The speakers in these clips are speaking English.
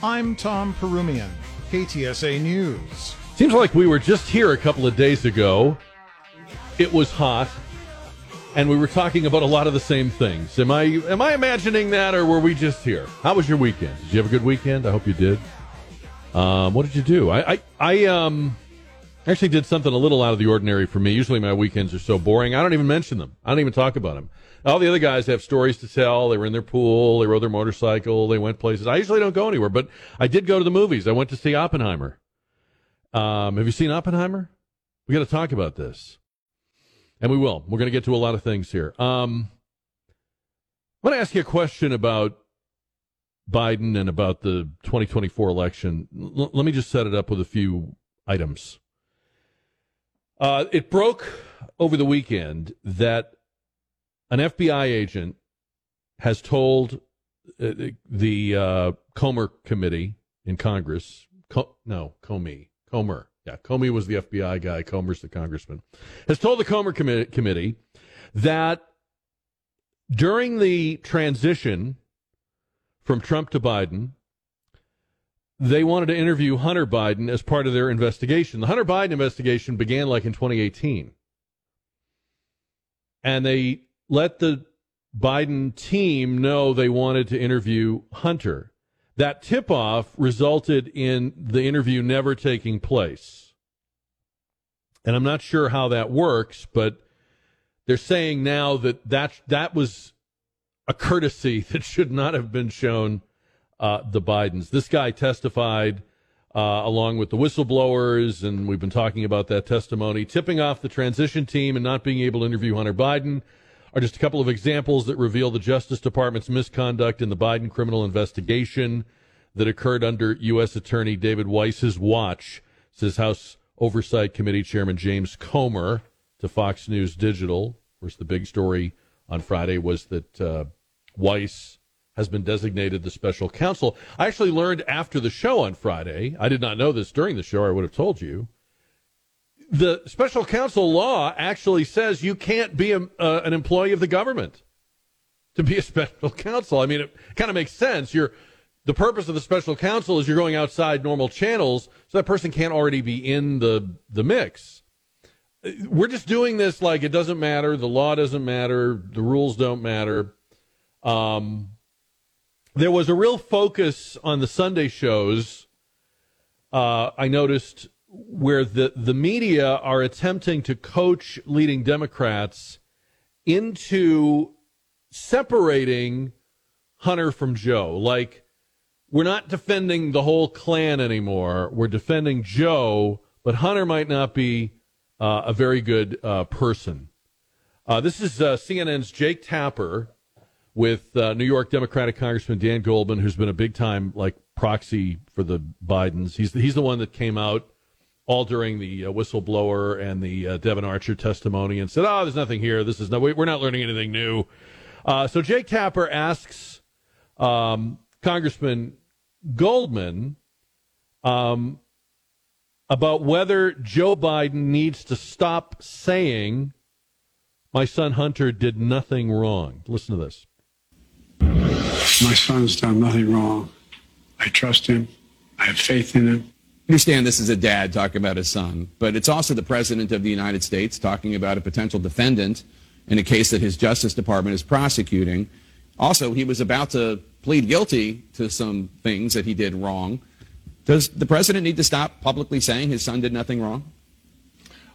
I'm Tom Perumian, KTSA News. Seems like we were just here a couple of days ago. It was hot, and we were talking about a lot of the same things. Am I am I imagining that, or were we just here? How was your weekend? Did you have a good weekend? I hope you did. Um, what did you do? I, I I um actually did something a little out of the ordinary for me. Usually my weekends are so boring. I don't even mention them. I don't even talk about them. All the other guys have stories to tell. They were in their pool. They rode their motorcycle. They went places. I usually don't go anywhere, but I did go to the movies. I went to see Oppenheimer. Um, have you seen Oppenheimer? We got to talk about this, and we will. We're going to get to a lot of things here. Um, I want to ask you a question about Biden and about the 2024 election. L- let me just set it up with a few items. Uh, it broke over the weekend that an FBI agent has told uh, the uh, Comer committee in Congress, Co- no, Comey, Comer, yeah, Comey was the FBI guy, Comer's the congressman, has told the Comer commi- committee that during the transition from Trump to Biden, they wanted to interview Hunter Biden as part of their investigation. The Hunter Biden investigation began like in 2018. And they let the Biden team know they wanted to interview Hunter. That tip off resulted in the interview never taking place. And I'm not sure how that works, but they're saying now that that, that was a courtesy that should not have been shown uh, the Bidens. This guy testified uh, along with the whistleblowers, and we've been talking about that testimony, tipping off the transition team and not being able to interview Hunter Biden are just a couple of examples that reveal the Justice Department's misconduct in the Biden criminal investigation that occurred under U.S. Attorney David Weiss's watch, says House Oversight Committee Chairman James Comer to Fox News Digital. Of course, the big story on Friday was that uh, Weiss has been designated the special counsel. I actually learned after the show on Friday, I did not know this during the show, I would have told you, the special counsel law actually says you can't be a, uh, an employee of the government to be a special counsel. I mean, it kind of makes sense. You're the purpose of the special counsel is you're going outside normal channels, so that person can't already be in the the mix. We're just doing this like it doesn't matter. The law doesn't matter. The rules don't matter. Um, there was a real focus on the Sunday shows. Uh, I noticed where the, the media are attempting to coach leading Democrats into separating Hunter from Joe. Like, we're not defending the whole clan anymore. We're defending Joe, but Hunter might not be uh, a very good uh, person. Uh, this is uh, CNN's Jake Tapper with uh, New York Democratic Congressman Dan Goldman, who's been a big time like proxy for the Bidens. He's he's the one that came out all during the uh, whistleblower and the uh, Devon Archer testimony and said, "Oh, there's nothing here. This is no. We're not learning anything new." Uh, so Jake Tapper asks um, Congressman Goldman um, about whether Joe Biden needs to stop saying, "My son Hunter did nothing wrong." Listen to this. My son's done nothing wrong. I trust him. I have faith in him understand this is a dad talking about his son, but it's also the President of the United States talking about a potential defendant in a case that his Justice Department is prosecuting. Also, he was about to plead guilty to some things that he did wrong. Does the President need to stop publicly saying his son did nothing wrong?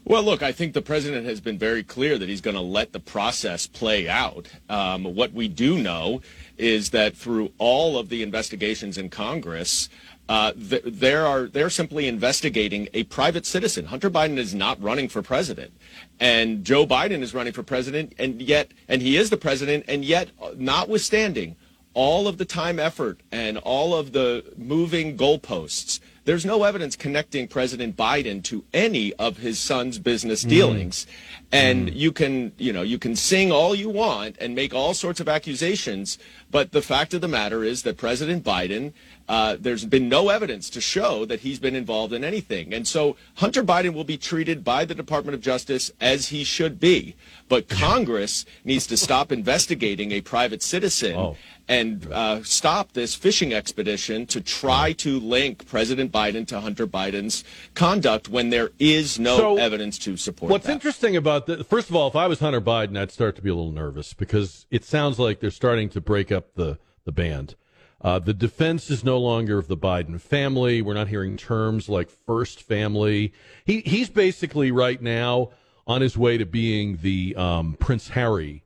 Well, look, I think the president has been very clear that he's going to let the process play out. Um, what we do know is that through all of the investigations in Congress, uh, th- there are they're simply investigating a private citizen. Hunter Biden is not running for president, and Joe Biden is running for president, and yet and he is the president, and yet, notwithstanding all of the time, effort, and all of the moving goalposts, there's no evidence connecting President Biden to any of his son's business dealings. Mm. And mm. you can, you know, you can sing all you want and make all sorts of accusations, but the fact of the matter is that President Biden uh, there's been no evidence to show that he's been involved in anything. And so Hunter Biden will be treated by the Department of Justice as he should be. But Congress needs to stop investigating a private citizen Oh. And uh, stop this fishing expedition to try to link President Biden to Hunter Biden's conduct when there is no So, evidence to support What's that. interesting about the first of all, if I was Hunter Biden, I'd start to be a little nervous because it sounds like they're starting to break up the the band. Uh, the defense is no longer of the Biden family. We're not hearing terms like first family. He he's basically right now on his way to being the um, Prince Harry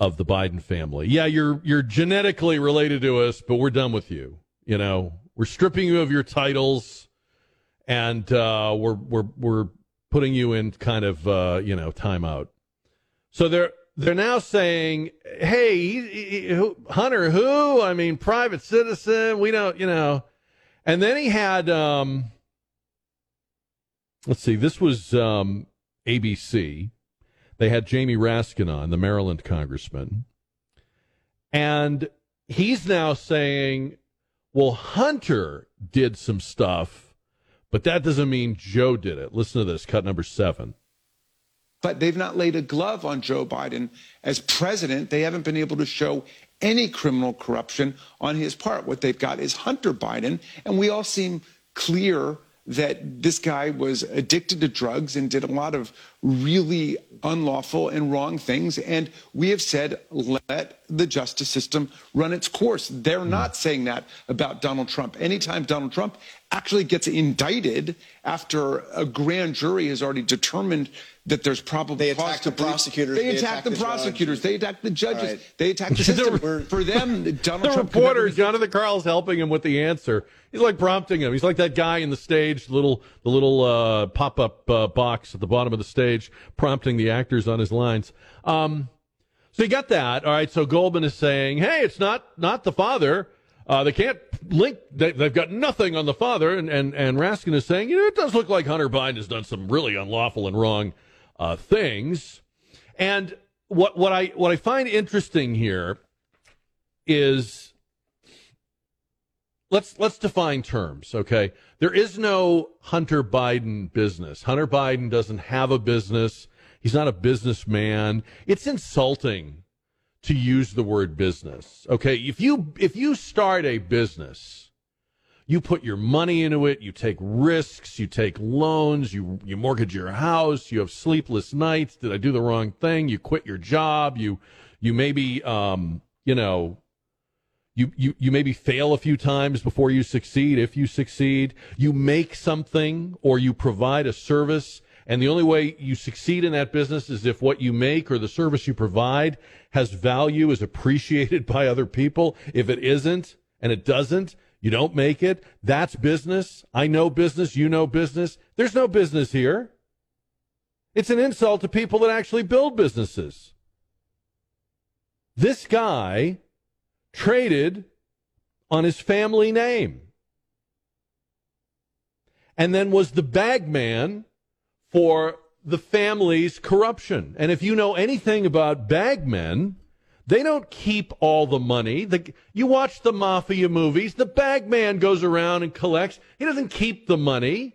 of the Biden family. Yeah, you're you're genetically related to us, but we're done with you. You know, we're stripping you of your titles, and uh, we're we're we're putting you in kind of uh, you know timeout. So they're they're now saying, "Hey, he, he, Hunter, who? I mean, private citizen. We don't, you know." And then he had, um, let's see, this was um, ABC. They had Jamie Raskin on, the Maryland congressman, and he's now saying, "Well, Hunter did some stuff." But that doesn't mean Joe did it. Listen to this, cut number seven. but they've not laid a glove on Joe Biden as president. They haven't been able to show any criminal corruption on his part. What they've got is Hunter Biden, and we all seem clear that this guy was addicted to drugs and did a lot of really unlawful and wrong things. And we have said, let the justice system run its course. They're hmm. not saying that about Donald Trump. Anytime Donald Trump actually gets indicted after a grand jury has already determined that there's probably They cause attack to the believe- prosecutors, They they attack attack the the judge. prosecutors. They attack the judges. All right. They attack the The system. For them, Donald the Trump. reporter, committed- Jonathan Karl's helping him with the answer. He's like prompting him. He's like that guy in the stage, the little the little uh, pop up uh, box at the bottom of the stage, prompting the actors on his lines. Um, so you got that. All right. So Goldman is saying, "Hey, it's not not the father. Uh, they can't link. They, they've got nothing on the father." And and and Raskin is saying, "You know, it does look like Hunter Biden has done some really unlawful and wrong uh, things." And what what I what I find interesting here is let's let's define terms, okay? There is no Hunter Biden business. Hunter Biden doesn't have a business. He's not a businessman. It's insulting to use the word business. Okay? If you if you start a business, you put your money into it, you take risks, you take loans, you you mortgage your house, you have sleepless nights, did I do the wrong thing? You quit your job, you you maybe um, you know, you, you, you maybe fail a few times before you succeed. If you succeed, you make something or you provide a service. And the only way you succeed in that business is if what you make or the service you provide has value, is appreciated by other people. If it isn't and it doesn't, you don't make it. That's business. I know business. You know business. There's no business here. It's an insult to people that actually build businesses. This guy traded on his family name and then was the bagman for the family's corruption. And if you know anything about bagmen, they don't keep all the money. The, you watch the mafia movies, the bagman goes around and collects. He doesn't keep the money.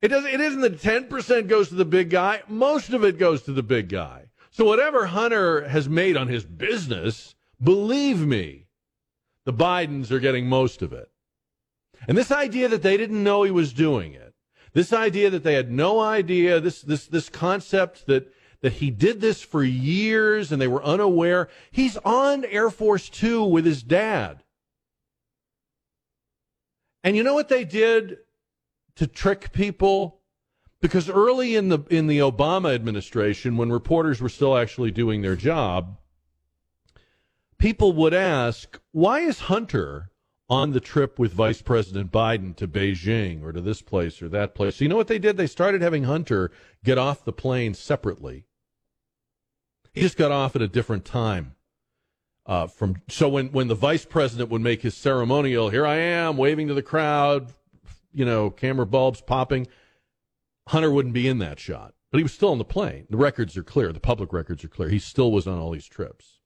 It doesn't it isn't that 10% goes to the big guy. Most of it goes to the big guy. So whatever Hunter has made on his business, believe me, the Bidens are getting most of it. And this idea that they didn't know he was doing it, this idea that they had no idea, this this this concept that that he did this for years and they were unaware. He's on Air Force 2 with his dad. And you know what they did to trick people? Because early in the in the Obama administration when reporters were still actually doing their job, people would ask, "Why is Hunter on the trip with Vice President Biden to Beijing or to this place or that place?" So you know what they did? They started having Hunter get off the plane separately. He just got off at a different time. Uh, from so when when the vice president would make his ceremonial, here I am waving to the crowd, you know, camera bulbs popping. Hunter wouldn't be in that shot, but he was still on the plane. The records are clear. The public records are clear. He still was on all these trips.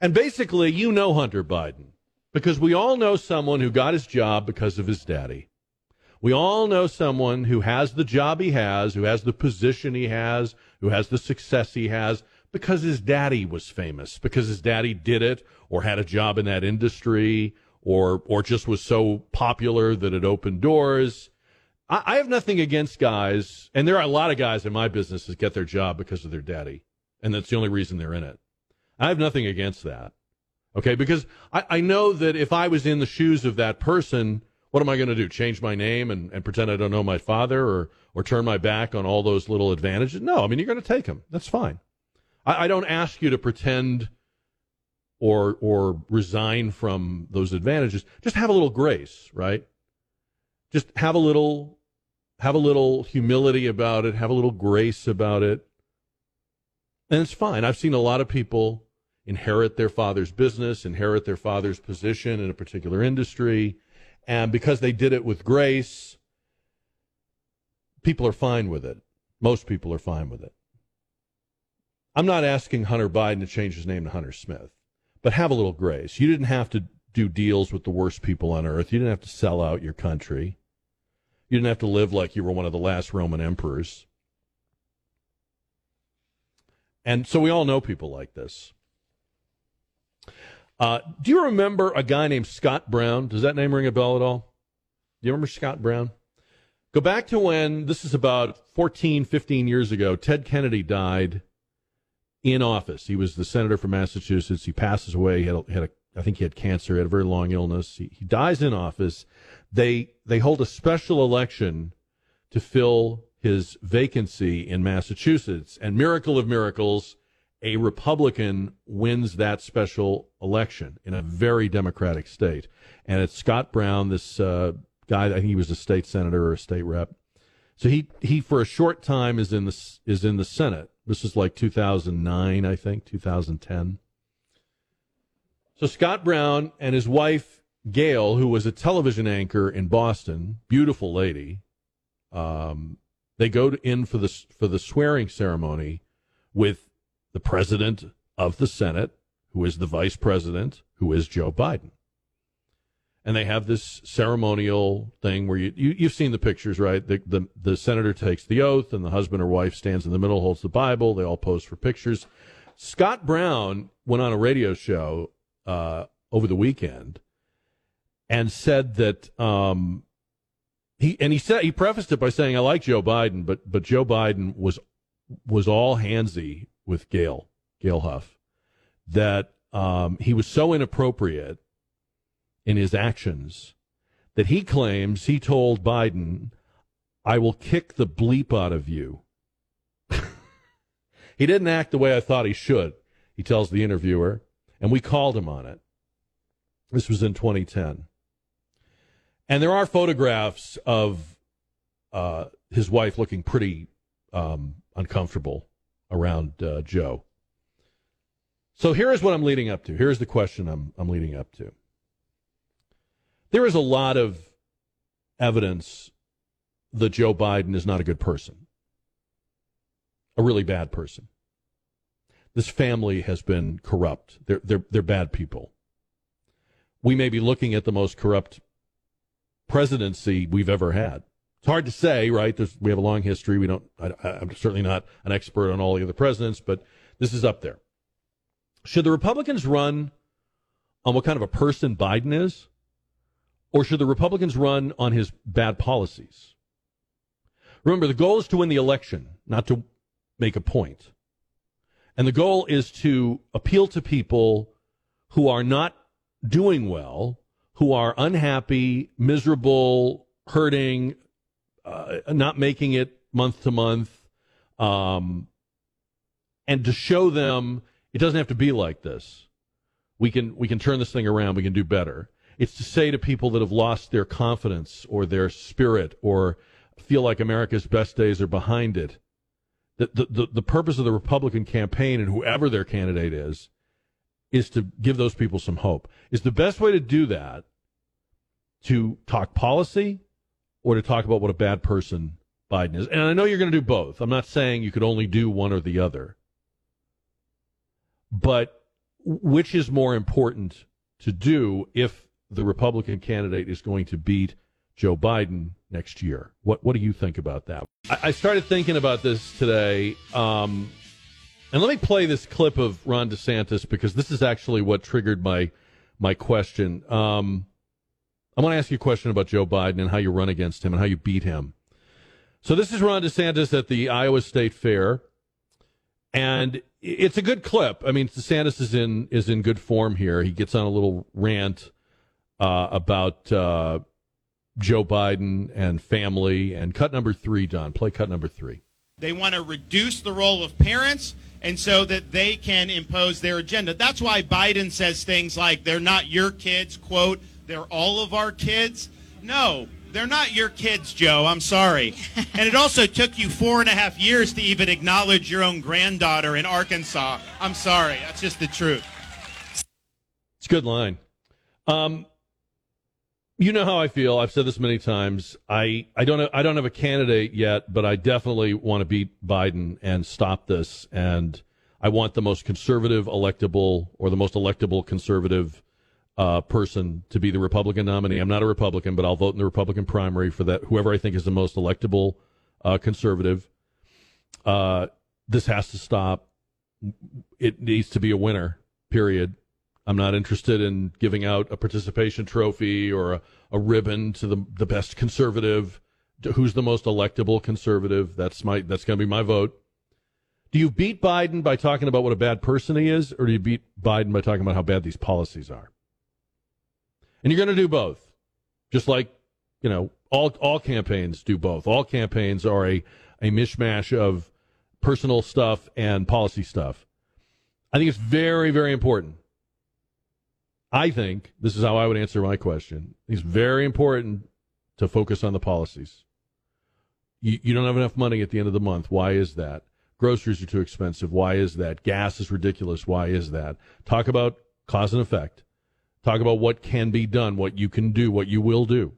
And basically, you know Hunter Biden. Because we all know someone who got his job because of his daddy. We all know someone who has the job he has, who has the position he has, who has the success he has because his daddy was famous, because his daddy did it or had a job in that industry or or just was so popular that it opened doors. I, I have nothing against guys, and there are a lot of guys in my business that get their job because of their daddy, and that's the only reason they're in it. I have nothing against that. Okay, because I, I know that if I was in the shoes of that person, what am I going to do? Change my name and, and pretend I don't know my father or, or turn my back on all those little advantages? No, I mean, you're going to take them. That's fine. I, I don't ask you to pretend or, or resign from those advantages. Just have a little grace, right? Just have a little, have a little humility about it, have a little grace about it. And it's fine. I've seen a lot of people inherit their father's business, inherit their father's position in a particular industry. And because they did it with grace, people are fine with it. Most people are fine with it. I'm not asking Hunter Biden to change his name to Hunter Smith, but have a little grace. You didn't have to do deals with the worst people on earth. You didn't have to sell out your country. You didn't have to live like you were one of the last Roman emperors. And so we all know people like this. Uh, do you remember a guy named Scott Brown? Does that name ring a bell at all? Do you remember Scott Brown? Go back to when, this is about 14, 15 years ago, Ted Kennedy died in office. He was the senator from Massachusetts. He passes away. He had, a, had a I think he had cancer. He had a very long illness. He, he dies in office. They they hold a special election to fill his vacancy in Massachusetts. And miracle of miracles, a Republican wins that special election in a very Democratic state. And it's Scott Brown, this uh, guy. I think he was a state senator or a state rep. So he he for a short time is in the is in the Senate. This is like 2009, I think, 2010. So Scott Brown and his wife Gail, who was a television anchor in Boston, beautiful lady, um, they go to, in for the for the swearing ceremony with the president of the Senate, who is the vice president, who is Joe Biden. And they have this ceremonial thing where you, you have seen the pictures, right? The, the the senator takes the oath, and the husband or wife stands in the middle, holds the Bible. They all pose for pictures. Scott Brown went on a radio show uh, over the weekend and said that um, he and he said he prefaced it by saying, "I like Joe Biden, but but Joe Biden was was all handsy with Gail, Gail Huff, that um, he was so inappropriate in his actions that he claims he told Biden, I will kick the bleep out of you. he didn't act the way I thought he should, he tells the interviewer, and we called him on it. This was in 2010. And there are photographs of uh, his wife looking pretty um, uncomfortable around uh, Joe. So here is what I'm leading up to. Here's the question I'm, I'm leading up to. There is a lot of evidence that Joe Biden is not a good person, a really bad person. This family has been corrupt. They're, they're, they're bad people. We may be looking at the most corrupt presidency we've ever had. It's hard to say, right? There's, we have a long history. We don't. I, I'm certainly not an expert on all the other presidents, but this is up there. Should the Republicans run on what kind of a person Biden is, or should the Republicans run on his bad policies? Remember, the goal is to win the election, not to make a point. And the goal is to appeal to people who are not doing well, who are unhappy, miserable, hurting, uh, not making it month to month, um, and to show them it doesn't have to be like this. We can we can turn this thing around. We can do better. It's to say to people that have lost their confidence or their spirit or feel like America's best days are behind it. That the, the, the purpose of the Republican campaign and whoever their candidate is, is to give those people some hope. Is the best way to do that to talk policy or to talk about what a bad person Biden is. And I know you're going to do both. I'm not saying you could only do one or the other. But which is more important to do if the Republican candidate is going to beat Joe Biden next year. What What do you think about that? I, started thinking about this today, um, and let me play this clip of Ron DeSantis because this is actually what triggered my my question. Um, I want to ask you a question about Joe Biden and how you run against him and how you beat him. So this is Ron DeSantis at the Iowa State Fair, and it's a good clip. I mean, DeSantis is in is in good form here. He gets on a little rant uh, about uh, Joe Biden and family. And cut number three, Don. Play cut number three. They want to reduce the role of parents and so that they can impose their agenda. That's why Biden says things like, they're not your kids, quote, they're all of our kids. No, they're not your kids, Joe. I'm sorry. and it also took you four and a half years to even acknowledge your own granddaughter in Arkansas. I'm sorry. That's just the truth. It's a good line. Um, you know how I feel. I've said this many times. I, I don't have, I don't have a candidate yet, but I definitely want to beat Biden and stop this. And I want the most conservative electable or the most electable conservative uh, person to be the Republican nominee. I'm not a Republican, but I'll vote in the Republican primary for that. Whoever I think is the most electable uh, conservative. Uh, this has to stop. It needs to be a winner. Period. I'm not interested in giving out a participation trophy or a, a ribbon to the the best conservative. Who's the most electable conservative? That's my that's going to be my vote. Do you beat Biden by talking about what a bad person he is, or do you beat Biden by talking about how bad these policies are? And you're going to do both, just like you know all all campaigns do both. All campaigns are a a mishmash of personal stuff and policy stuff. I think it's very very important I think this is how I would answer my question. It's very important to focus on the policies. You, you don't have enough money at the end of the month. Why is that? Groceries are too expensive. Why is that? Gas is ridiculous. Why is that? Talk about cause and effect. Talk about what can be done, what you can do, what you will do.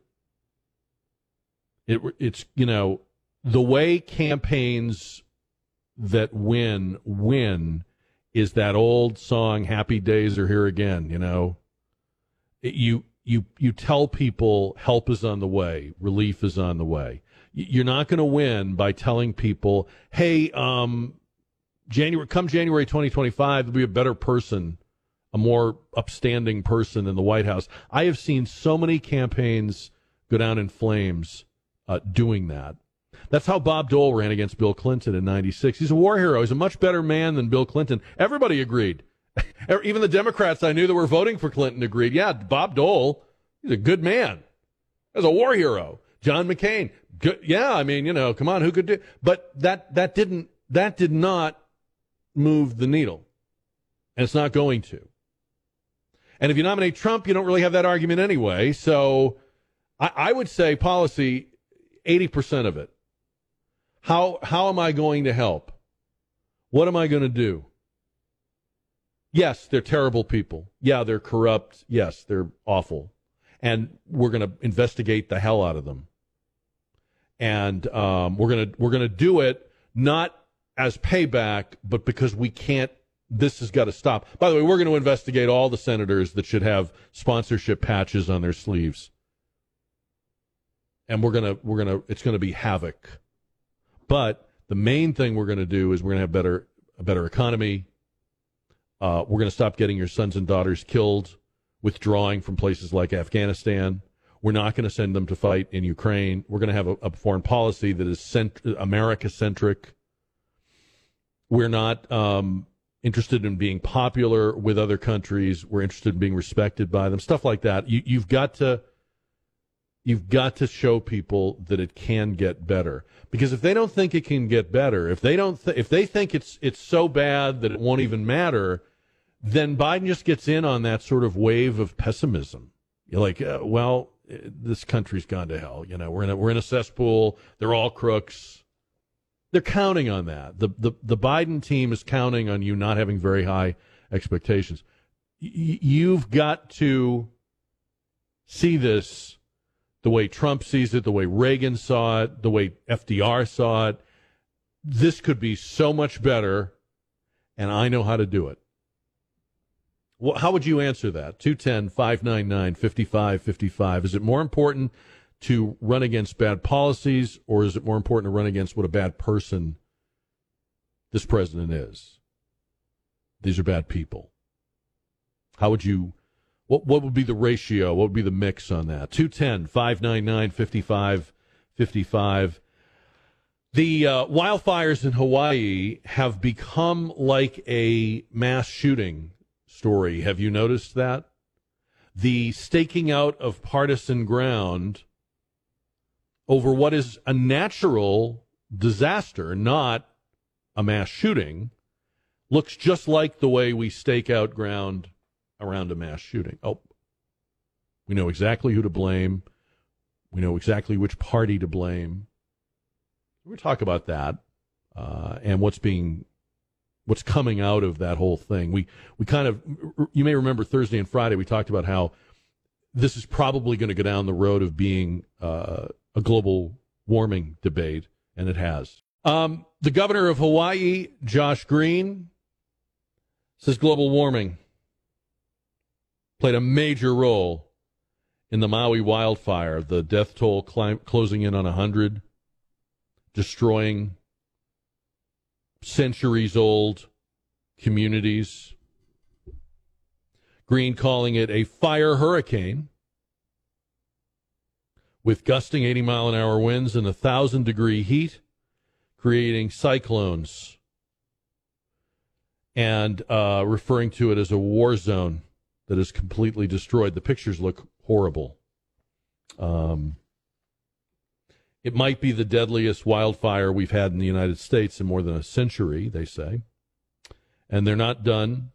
It, it's, you know, the way campaigns that win win is that old song, Happy Days Are Here Again, you know, you you you tell people help is on the way, relief is on the way. You're not going to win by telling people, "Hey, um, January come January 2025, there'll be a better person, a more upstanding person in the White House." I have seen so many campaigns go down in flames uh, doing that. That's how Bob Dole ran against Bill Clinton in '96. He's a war hero. He's a much better man than Bill Clinton. Everybody agreed. Even the Democrats I knew that were voting for Clinton agreed. Yeah, Bob Dole, he's a good man. As a war hero. John McCain, good. Yeah, I mean, you know, come on, who could do? But that that didn't that did not move the needle, and it's not going to. And if you nominate Trump, you don't really have that argument anyway. So, I, I would say policy, eighty percent of it. How how am I going to help? What am I going to do? Yes, they're terrible people. Yeah, they're corrupt. Yes, they're awful. And we're going to investigate the hell out of them. And um, we're going to we're going to do it not as payback, but because we can't. This has got to stop. By the way, we're going to investigate all the senators that should have sponsorship patches on their sleeves, and we're gonna we're gonna it's going to be havoc. But the main thing we're going to do is we're going to have better a better economy, uh, we're going to stop getting your sons and daughters killed, withdrawing from places like Afghanistan. We're not going to send them to fight in Ukraine. We're going to have a, a foreign policy that is cent- America centric. We're not um, interested in being popular with other countries. We're interested in being respected by them. Stuff like that. You, you've got to you've got to show people that it can get better because if they don't think it can get better if they don't th- if they think it's it's so bad that it won't even matter then Biden just gets in on that sort of wave of pessimism. You're like, uh, well, this country's gone to hell. You know, we're in a, we're in a cesspool. They're all crooks. They're counting on that. The, the, the Biden team is counting on you not having very high expectations. Y- you've got to see this the way Trump sees it, the way Reagan saw it, the way FDR saw it. This could be so much better, and I know how to do it. Well, how would you answer that? 210 599 5555. Is it more important to run against bad policies, or is it more important to run against what a bad person this president is? These are bad people. How would you, what, what would be the ratio? What would be the mix on that? 210 599 5555. The uh, wildfires in Hawaii have become like a mass shooting story. Have you noticed that? The staking out of partisan ground over what is a natural disaster, not a mass shooting, looks just like the way we stake out ground around a mass shooting. Oh, we know exactly who to blame. We know exactly which party to blame. We'll talk about that uh, and what's being what's coming out of that whole thing. We we kind of you may remember Thursday and Friday we talked about how this is probably going to go down the road of being uh, a global warming debate, and it has. Um, the governor of Hawaii, Josh Green, says global warming played a major role in the Maui wildfire, the death toll clim- closing in on 100, destroying centuries old communities. Green calling it a fire hurricane with gusting 80 mile an hour winds and a thousand degree heat, creating cyclones, and uh, referring to it as a war zone that is completely destroyed. The pictures look horrible. Um, it might be the deadliest wildfire we've had in the United States in more than a century, they say. And they're not done,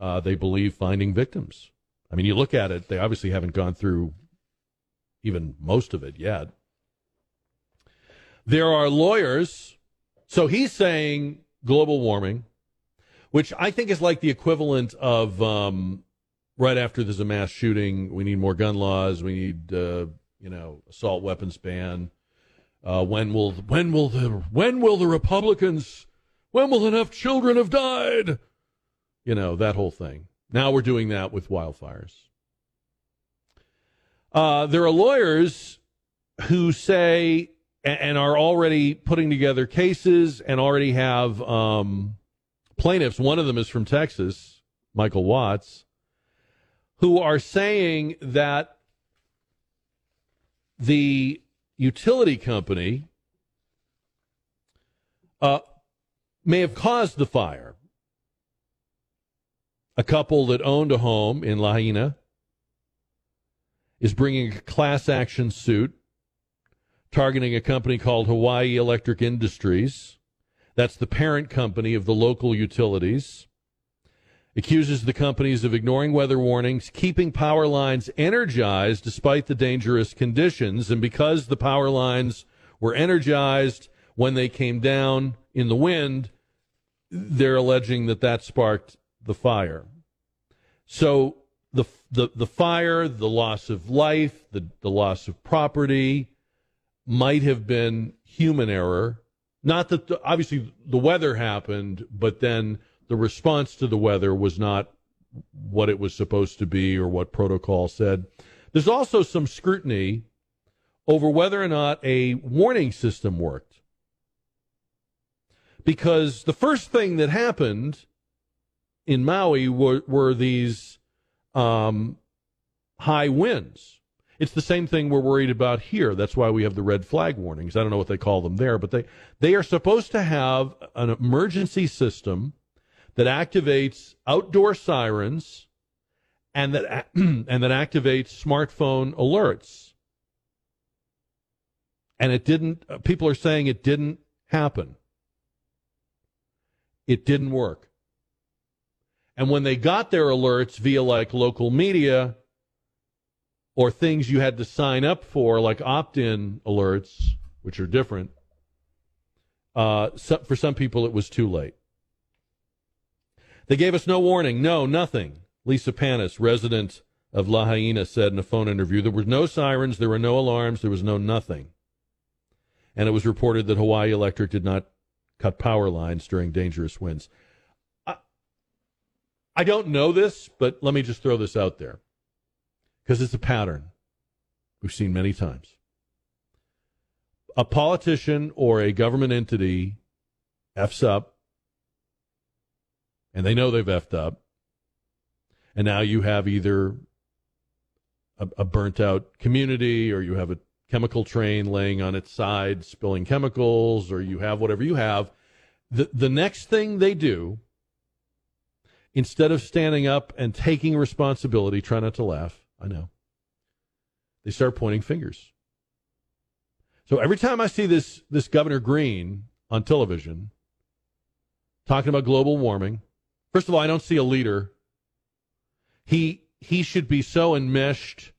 uh, they believe, finding victims. I mean, you look at it, they obviously haven't gone through even most of it yet. There are lawyers. So he's saying global warming, which I think is like the equivalent of um, right after there's a mass shooting, we need more gun laws, we need, uh, you know, assault weapons ban. Uh, when will when will the when will the Republicans when will enough children have died? You know that whole thing. Now we're doing that with wildfires. Uh, there are lawyers who say and are already putting together cases and already have um, plaintiffs. One of them is from Texas, Mikal Watts, who are saying that the utility company uh, may have caused the fire. A couple that owned a home in Lahaina is bringing a class action suit targeting a company called Hawaii Electric Industries. That's the parent company of the local utilities. Accuses the companies of ignoring weather warnings, keeping power lines energized despite the dangerous conditions. And because the power lines were energized when they came down in the wind, they're alleging that that sparked the fire. So the the fire, the loss of life, the the loss of property might have been human error. Not that the, obviously the weather happened, but then the response to the weather was not what it was supposed to be or what protocol said. There's also some scrutiny over whether or not a warning system worked. Because the first thing that happened in Maui were, were these um, high winds. It's the same thing we're worried about here. That's why we have the red flag warnings. I don't know what they call them there, but they, they are supposed to have an emergency system that activates outdoor sirens and that and that activates smartphone alerts. And it didn't people are saying it didn't happen. It didn't work. And when they got their alerts via like local media or things you had to sign up for, like opt in alerts, which are different, uh, so, for some people it was too late. They gave us no warning. No, nothing. Lisa Panis, resident of La Lahaina, said in a phone interview there were no sirens, there were no alarms, there was no nothing. And it was reported that Hawaii Electric did not cut power lines during dangerous winds. I don't know this, but let me just throw this out there because it's a pattern we've seen many times. A politician or a government entity F's up, and they know they've F'd up, and now you have either a, a burnt out community or you have a chemical train laying on its side spilling chemicals or you have whatever you have. The, the next thing they do instead of standing up and taking responsibility, try not to laugh. I know. They start pointing fingers. So every time I see this this Governor Green on television talking about global warming, first of all, I don't see a leader. He he should be so enmeshed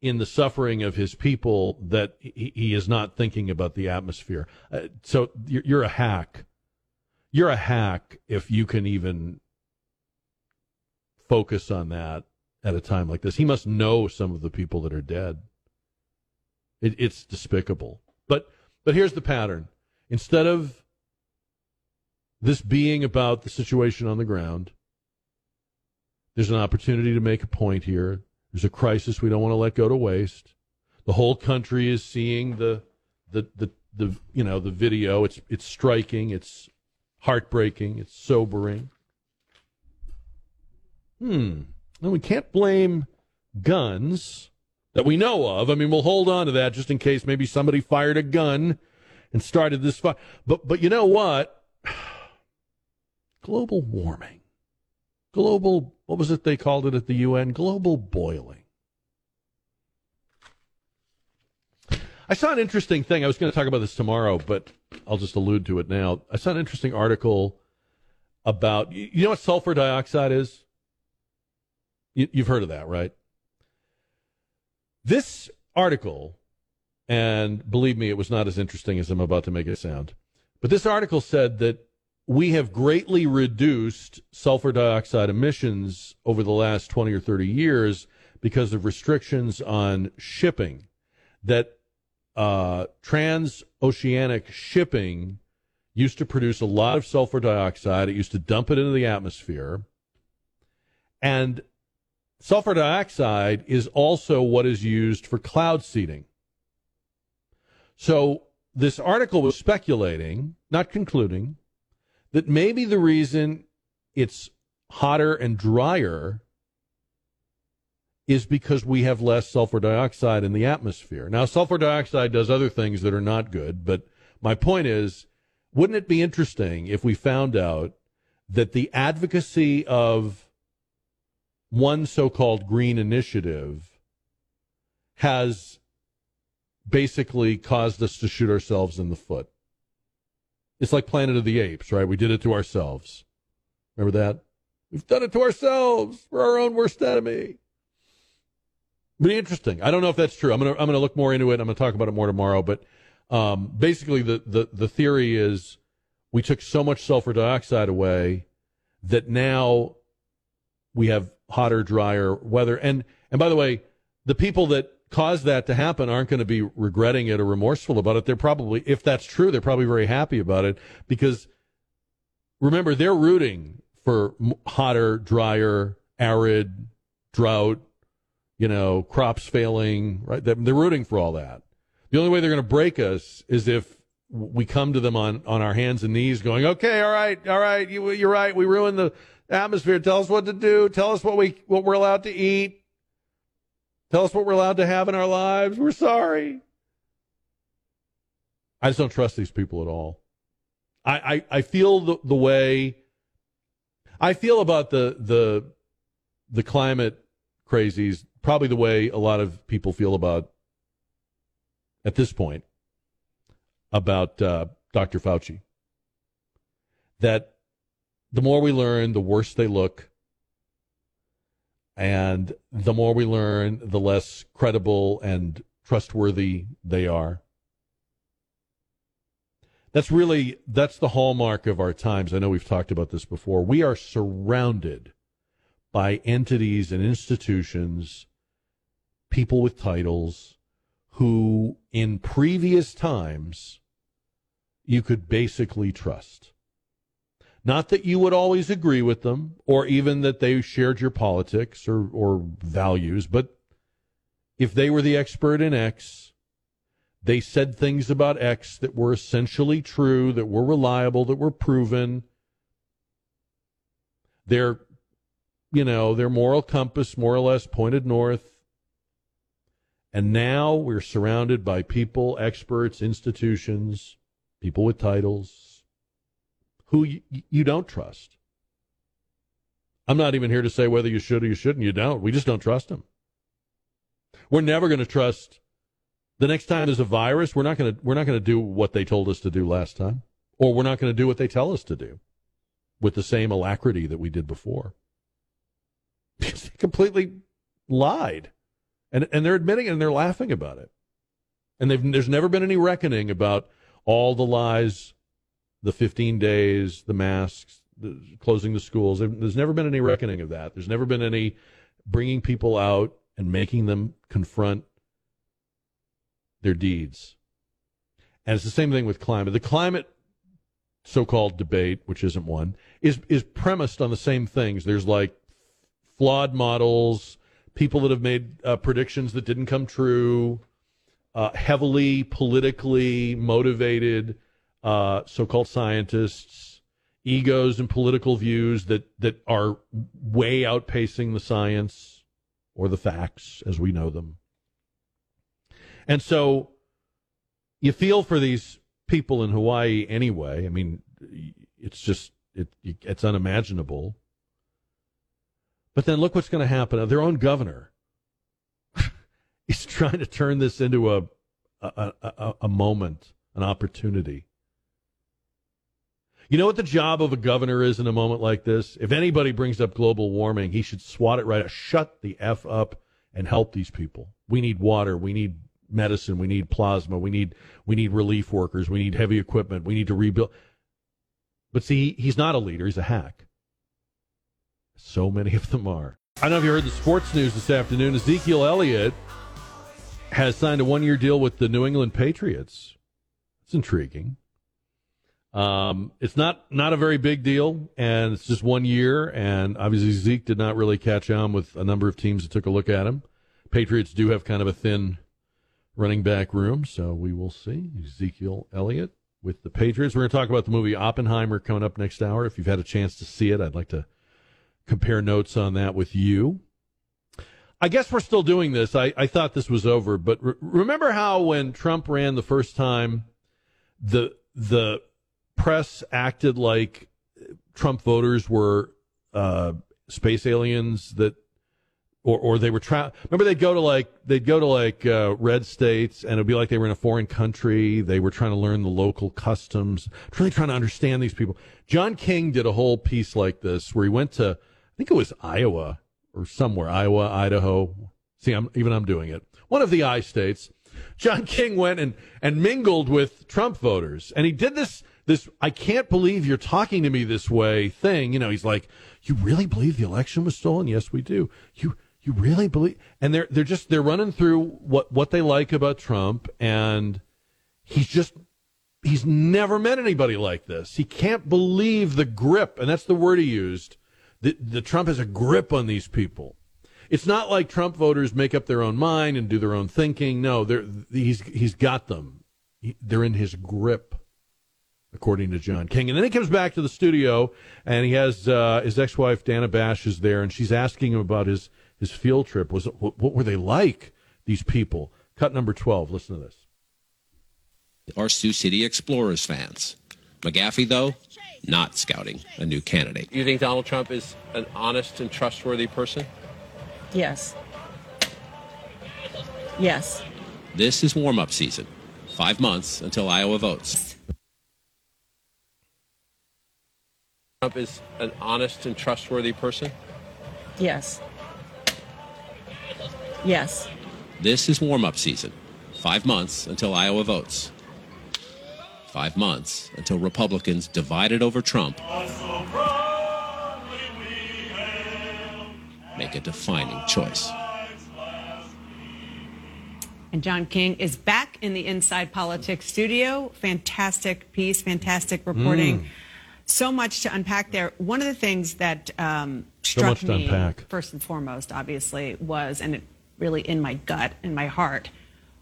in the suffering of his people that he, he is not thinking about the atmosphere. Uh, so you're, you're a hack you're a hack if you can even focus on that at a time like this. He must know some of the people that are dead. It, it's despicable. But but here's the pattern. Instead of this being about the situation on the ground, there's an opportunity to make a point here. There's a crisis we don't want to let go to waste. The whole country is seeing the the the, the you know the video. It's it's striking. It's heartbreaking. It's sobering. Hmm. And we can't blame guns that we know of. I mean, we'll hold on to that just in case maybe somebody fired a gun and started this fire. But but you know what? Global warming. Global what was it they called it at the UN? Global boiling. I saw an interesting thing. I was going to talk about this tomorrow, but I'll just allude to it now. I saw an interesting article about you know what sulfur dioxide is? You, you've heard of that, right? This article, and believe me, it was not as interesting as I'm about to make it sound, but this article said that we have greatly reduced sulfur dioxide emissions over the last 20 or 30 years because of restrictions on shipping. That uh, transoceanic shipping used to produce a lot of sulfur dioxide. It used to dump it into the atmosphere. And sulfur dioxide is also what is used for cloud seeding. So this article was speculating, not concluding, that maybe the reason it's hotter and drier is because we have less sulfur dioxide in the atmosphere. Now, sulfur dioxide does other things that are not good, but my point is wouldn't it be interesting if we found out that the advocacy of one so called green initiative has basically caused us to shoot ourselves in the foot? It's like Planet of the Apes, right? We did it to ourselves. Remember that? We've done it to ourselves. We're our own worst enemy. Be interesting. I don't know if that's true. I'm gonna I'm gonna look more into it. I'm gonna talk about it more tomorrow. But um, basically, the, the the theory is we took so much sulfur dioxide away that now we have hotter, drier weather. And and by the way, the people that caused that to happen aren't going to be regretting it or remorseful about it. They're probably, if that's true, they're probably very happy about it because remember they're rooting for hotter, drier, arid, drought, you know, crops failing, right? They're rooting for all that. The only way they're going to break us is if we come to them on, on our hands and knees going, okay, all right, all right, you, you're right. We ruined the atmosphere. Tell us what to do. Tell us what we, what we're allowed to eat. Tell us what we're allowed to have in our lives. We're sorry. I just don't trust these people at all. I, I, I feel the, the way I feel about the, the, the climate crazies probably the way a lot of people feel about at this point about uh, Dr. Fauci. That the more we learn, the worse they look. And the more we learn, the less credible and trustworthy they are. That's really that's the hallmark of our times. I know we've talked about this before. We are surrounded by entities and institutions people with titles who, in previous times, you could basically trust. Not that you would always agree with them or even that they shared your politics or, or values, but if they were the expert in X, they said things about X that were essentially true, that were reliable, that were proven. Their, you know, their moral compass more or less pointed north. And now we're surrounded by people, experts, institutions, people with titles who you, you don't trust. I'm not even here to say whether you should or you shouldn't. You don't. We just don't trust them. We're never going to trust the next time there's a virus. We're not going to we're not going to do what they told us to do last time, or we're not going to do what they tell us to do with the same alacrity that we did before. Because they completely lied, and and they're admitting it and they're laughing about it. And there's never been any reckoning about all the lies, the 15 days, the masks, the, closing the schools. There's never been any reckoning of that. There's never been any bringing people out and making them confront their deeds. And it's the same thing with climate. The climate so-called debate, which isn't one, is is premised on the same things. There's like flawed models, people that have made uh, predictions that didn't come true, uh, heavily politically motivated uh, so-called scientists, egos and political views that that are way outpacing the science or the facts as we know them. And so you feel for these people in Hawaii anyway. I mean, it's just it, it's unimaginable. But then look what's going to happen. Their own governor is trying to turn this into a a, a, a moment, an opportunity. You know what the job of a governor is in a moment like this? If anybody brings up global warming, he should swat it right. Out. Shut the f up and help these people. We need water. We need medicine. We need plasma. We need we need relief workers. We need heavy equipment. We need to rebuild. But see, he's not a leader. He's a hack. So many of them are. I don't know if you heard the sports news this afternoon. Ezekiel Elliott has signed a one-year deal with the New England Patriots. It's intriguing. Um, it's not not a very big deal, and it's just one year. And obviously, Zeke did not really catch on with a number of teams that took a look at him. Patriots do have kind of a thin running back room, so we will see. Ezekiel Elliott with the Patriots. We're going to talk about the movie Oppenheimer coming up next hour. If you've had a chance to see it, I'd like to compare notes on that with you. I guess we're still doing this. I, I thought this was over, but re- remember how when Trump ran the first time, the the press acted like Trump voters were uh, space aliens that, or or they were trying. Remember, they'd go to like they'd go to like uh, red states, and it'd be like they were in a foreign country. They were trying to learn the local customs, really trying to understand these people. John King did a whole piece like this where he went to, think it was Iowa or somewhere, Iowa, Idaho. See, I'm even I'm doing it. One of the I states. John King went and, and mingled with Trump voters. And he did this this I can't believe you're talking to me this way thing. You know, he's like, You really believe the election was stolen? Yes, we do. You you really believe and they're they're just they're running through what what they like about Trump and he's just he's never met anybody like this. He can't believe the grip, and that's the word he used. The, the Trump has a grip on these people. It's not like Trump voters make up their own mind and do their own thinking. No, he's he's got them. He, they're in his grip according to John King. And then he comes back to the studio, and he has uh, his ex-wife Dana Bash is there, and she's asking him about his his field trip. Was what, what were they like? These people. Cut number twelve. Listen to this. Are Sioux City Explorers fans? McGaffey, though, not scouting a new candidate. You think Donald Trump is an honest and trustworthy person? Yes. Yes. This is warm-up season. Five months until Iowa votes. Trump is an honest and trustworthy person? Yes. Yes. This is warm-up season. Five months until Iowa votes. Five months until Republicans divided over Trump make a defining choice. And John King is back in the Inside Politics studio. Fantastic piece, fantastic reporting. So much to unpack there. One of the things that um, struck much to me, unpack. first and foremost, obviously, was, and it really in my gut, in my heart,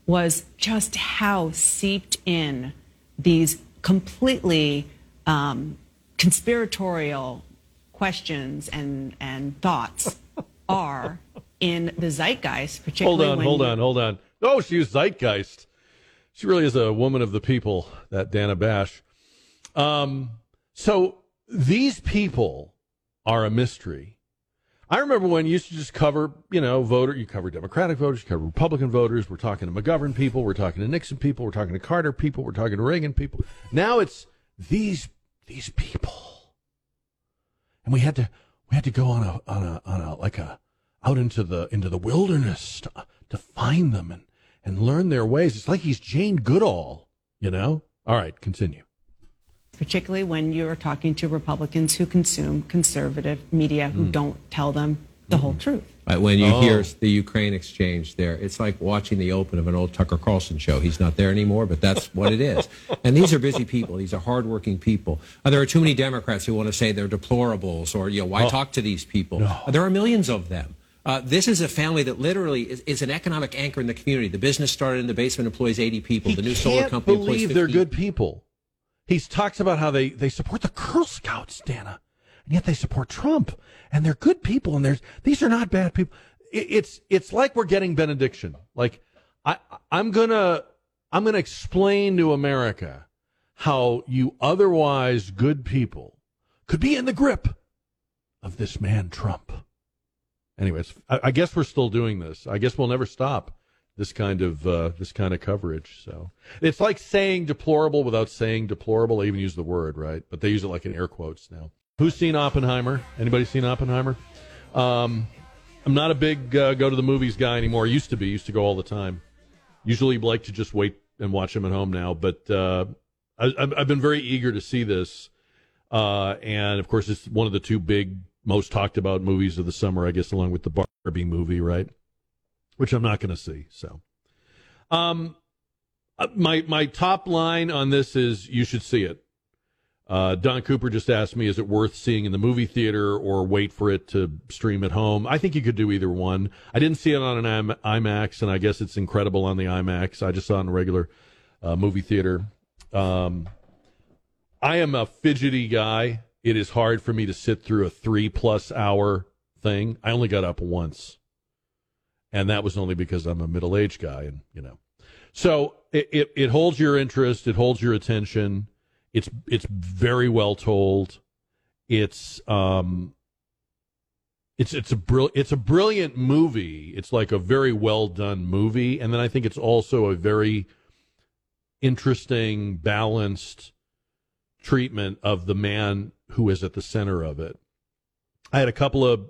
was just how seeped in these completely um, conspiratorial questions and, and thoughts are in the zeitgeist, particularly. Hold on, hold on, hold on. Oh, she was zeitgeist. She really is a woman of the people, that Dana Bash. Um, so these people are a mystery. I remember when you used to just cover, you know, voter, you cover Democratic voters, you cover Republican voters. We're talking to McGovern people, we're talking to Nixon people, we're talking to Carter people, we're talking to Reagan people. Now it's these these people, and we had to we had to go on a on a on a like a out into the into the wilderness to, to find them and and learn their ways. It's like he's Jane Goodall, you know. All right, continue. Particularly when you're talking to Republicans who consume conservative media who Hmm. don't tell them the whole truth. Right, when you Oh. hear the Ukraine exchange there, it's like watching the open of an old Tucker Carlson show. He's not there anymore, but that's what it is. And these are busy people. These are hardworking people. Uh, there are too many Democrats who want to say they're deplorables or, you know, why Oh. talk to these people? Uh, there are millions of them. Uh, this is a family that literally is, is an economic anchor in the community. The business started in the basement, employs 80 people. He the new solar can't company employs believe 50. they're good people. He talks about how they, they support the Girl Scouts, Dana, and yet they support Trump, and they're good people, and there's these are not bad people. It, it's it's like we're getting benediction. Like I I'm gonna I'm gonna explain to America how you otherwise good people could be in the grip of this man Trump. Anyways, I, I guess we're still doing this. I guess we'll never stop this kind of uh, this kind of coverage. So it's like saying deplorable without saying deplorable. They even use the word right, but they use it like in air quotes now. Who's seen Oppenheimer? Anybody seen Oppenheimer? Um, I'm not a big uh, go to the movies guy anymore. I used to be. Used to go all the time. Usually like to just wait and watch them at home now, but uh, I, I've I've been very eager to see this. Uh, and of course, it's one of the two big, most talked about movies of the summer, I guess, along with the Barbie movie, right? Which I'm not going to see. So, um, uh, my my top line on this is you should see it. Uh, Don Cooper just asked me, is it worth seeing in the movie theater or wait for it to stream at home? I think you could do either one. I didn't see it on an IM- IMAX, and I guess it's incredible on the IMAX. I just saw it in a regular uh, movie theater. Um, I am a fidgety guy. It is hard for me to sit through a three plus hour thing. I only got up once, and that was only because I'm a middle aged guy, and you know. So it, it it holds your interest. It holds your attention. It's it's very well told. It's um. It's it's a brill it's a brilliant movie. It's like a very well done movie, and then I think it's also a very interesting, balanced treatment of the man who is at the center of it. I had a couple of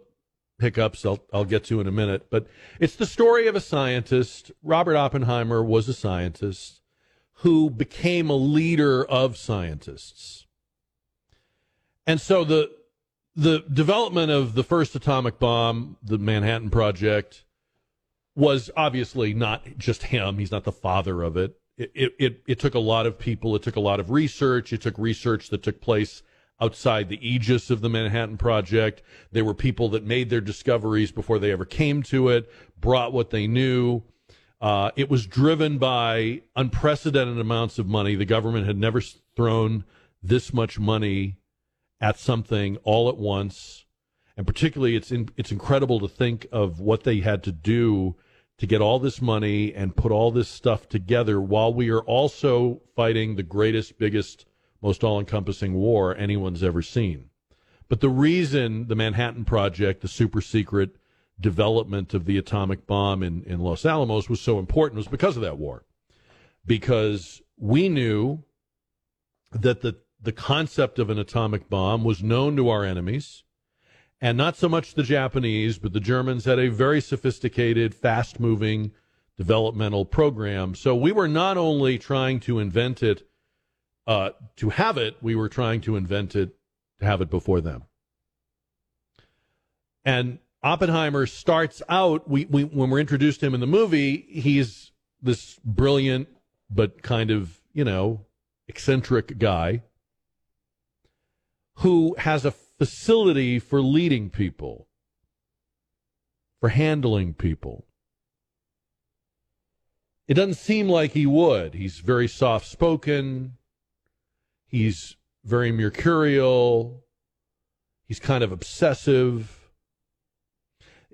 hiccups I'll, I'll get to in a minute, but it's the story of a scientist. Robert Oppenheimer was a scientist who became a leader of scientists. And so the the development of the first atomic bomb, the Manhattan Project, was obviously not just him. He's not the father of it. It, it, it, it took a lot of people. It took a lot of research. It took research that took place outside the aegis of the Manhattan Project. There were people that made their discoveries before they ever came to it, brought what they knew. Uh, it was driven by unprecedented amounts of money. The government had never thrown this much money at something all at once. And particularly, it's in, it's incredible to think of what they had to do to get all this money and put all this stuff together while we are also fighting the greatest, biggest, most all encompassing war anyone's ever seen. But the reason the Manhattan Project, the super secret development of the atomic bomb in, in Los Alamos was so important was because of that war. Because we knew that the, the concept of an atomic bomb was known to our enemies and not so much the Japanese, but the Germans had a very sophisticated, fast moving developmental program. So we were not only trying to invent it uh, to have it, we were trying to invent it to have it before them. And Oppenheimer starts out, we, we, when we're introduced to him in the movie, he's this brilliant, but kind of, you know, eccentric guy who has a facility for leading people, for handling people. It doesn't seem like he would. He's very soft spoken. He's very mercurial. He's kind of obsessive.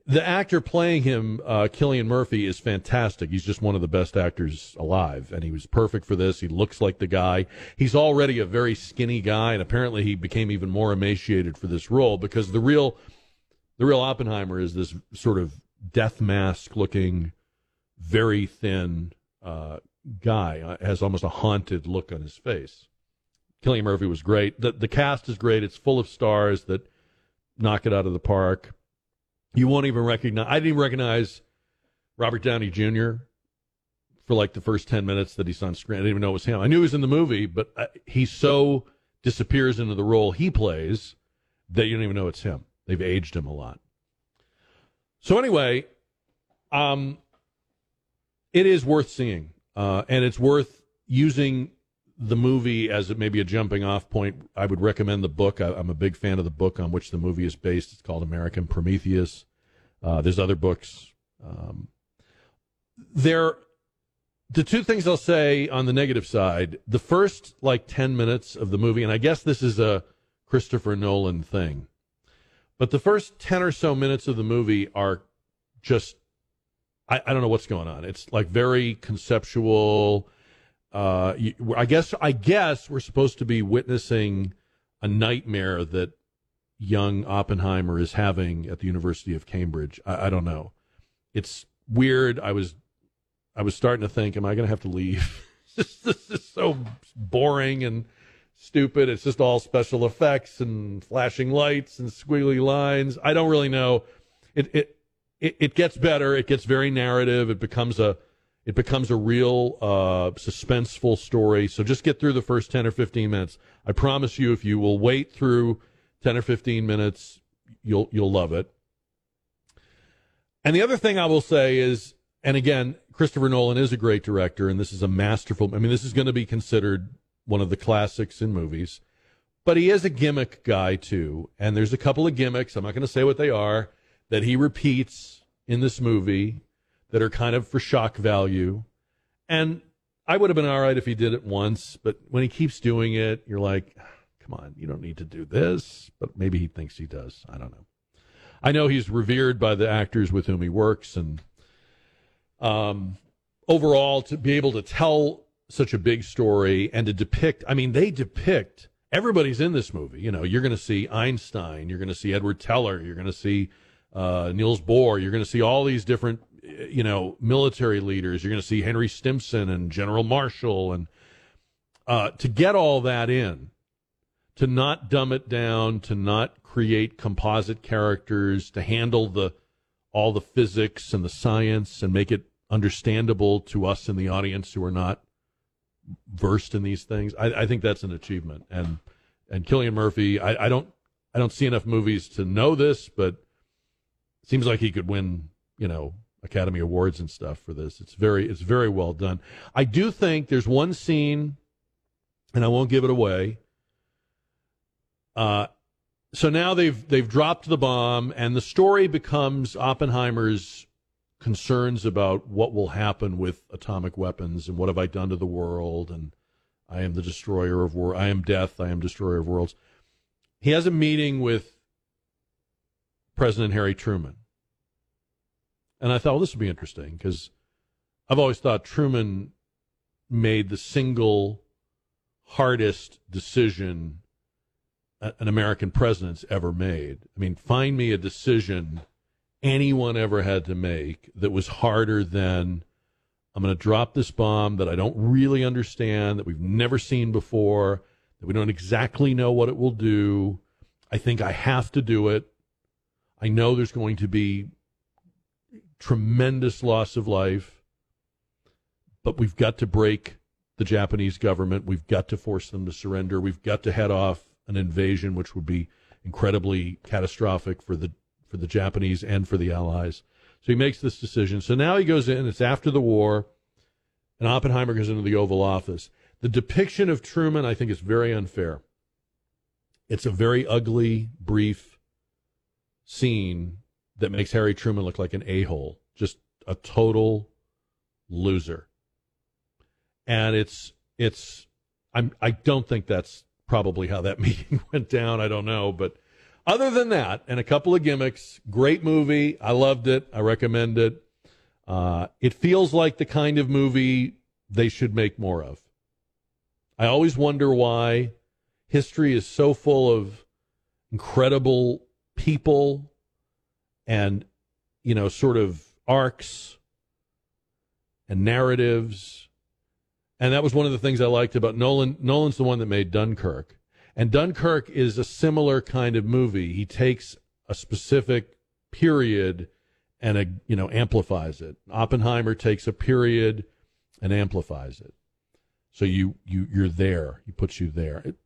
The actor playing him, uh, Cillian Murphy, is fantastic. He's just one of the best actors alive, and he was perfect for this. He looks like the guy. He's already a very skinny guy, and apparently he became even more emaciated for this role because the real, the real Oppenheimer is this sort of death mask looking, very thin uh, guy. Uh, has almost a haunted look on his face. Cillian Murphy was great. The the cast is great. It's full of stars that knock it out of the park. You won't even recognize. I didn't even recognize Robert Downey Jr. for like the first ten minutes that he's on screen. I didn't even know it was him. I knew he was in the movie, but uh, he so disappears into the role he plays that you don't even know it's him. They've aged him a lot. So anyway, um, it is worth seeing, uh, and it's worth using the movie as maybe a jumping off point. I would recommend the book. I, am a big fan of the book on which the movie is based. It's called American Prometheus. Uh, there's other books. Um, there, the two things I'll say on the negative side: the first like ten minutes of the movie, and I guess this is a Christopher Nolan thing, but the first ten or so minutes of the movie are just I, I don't know what's going on. It's like very conceptual. Uh, I guess I guess we're supposed to be witnessing a nightmare that young Oppenheimer is having at the University of Cambridge. I, I don't know. It's weird. I was I was starting to think, am I going to have to leave? this, this is so boring and stupid. It's just all special effects and flashing lights and squiggly lines. I don't really know. It it it, it gets better. It gets very narrative. It becomes a it becomes a real uh, suspenseful story. So just get through the first ten or fifteen minutes. I promise you, if you will wait through ten or fifteen minutes, you'll you'll love it. And the other thing I will say is, and again, Christopher Nolan is a great director, and this is a masterful. I mean, this is going to be considered one of the classics in movies. But he is a gimmick guy too, and there's a couple of gimmicks. I'm not going to say what they are that he repeats in this movie that are kind of for shock value. And I would have been all right if he did it once, but when he keeps doing it, you're like, come on, you don't need to do this. But maybe he thinks he does. I don't know. I know he's revered by the actors with whom he works, and um, overall, to be able to tell such a big story and to depict, I mean, they depict everybody's in this movie. You know, you're going to see Einstein, you're going to see Edward Teller, you're going to see uh, Niels Bohr. You're going to see all these different, you know, military leaders. You're going to see Henry Stimson and General Marshall, and uh, to get all that in, to not dumb it down, to not create composite characters, to handle the all the physics and the science, and make it understandable to us in the audience who are not versed in these things. I, I think that's an achievement, and and Cillian Murphy. I, I don't I don't see enough movies to know this, but seems like he could win, you know, Academy Awards and stuff for this. It's very it's very well done. I do think there's one scene, and I won't give it away. Uh, so now they've they've dropped the bomb, and the story becomes Oppenheimer's concerns about what will happen with atomic weapons and what have I done to the world, and I am the destroyer of worlds. I am death. I am destroyer of worlds. He has a meeting with President Harry Truman. And I thought, well, this would be interesting because I've always thought Truman made the single hardest decision an American president's ever made. I mean, find me a decision anyone ever had to make that was harder than I'm going to drop this bomb that I don't really understand, that we've never seen before, that we don't exactly know what it will do. I think I have to do it. I know there's going to be tremendous loss of life, but we've got to break the Japanese government. We've got to force them to surrender. We've got to head off an invasion, which would be incredibly catastrophic for the for the Japanese and for the Allies. So he makes this decision. So now he goes in. It's after the war, and Oppenheimer goes into the Oval Office. The depiction of Truman, I think, is very unfair. it's a very ugly, brief scene that makes Harry Truman look like an a hole, just a total loser. And it's it's I'm I don't think that's probably how that meeting went down. I don't know, but other than that, and a couple of gimmicks, great movie. I loved it. I recommend it. Uh, it feels like the kind of movie they should make more of. I always wonder why history is so full of incredible people and, you know, sort of arcs and narratives. And that was one of the things I liked about Nolan. Nolan's the one that made Dunkirk. And Dunkirk is a similar kind of movie. He takes a specific period and a, you know amplifies it. Oppenheimer takes a period and amplifies it. So you you you're there. He puts you there. It,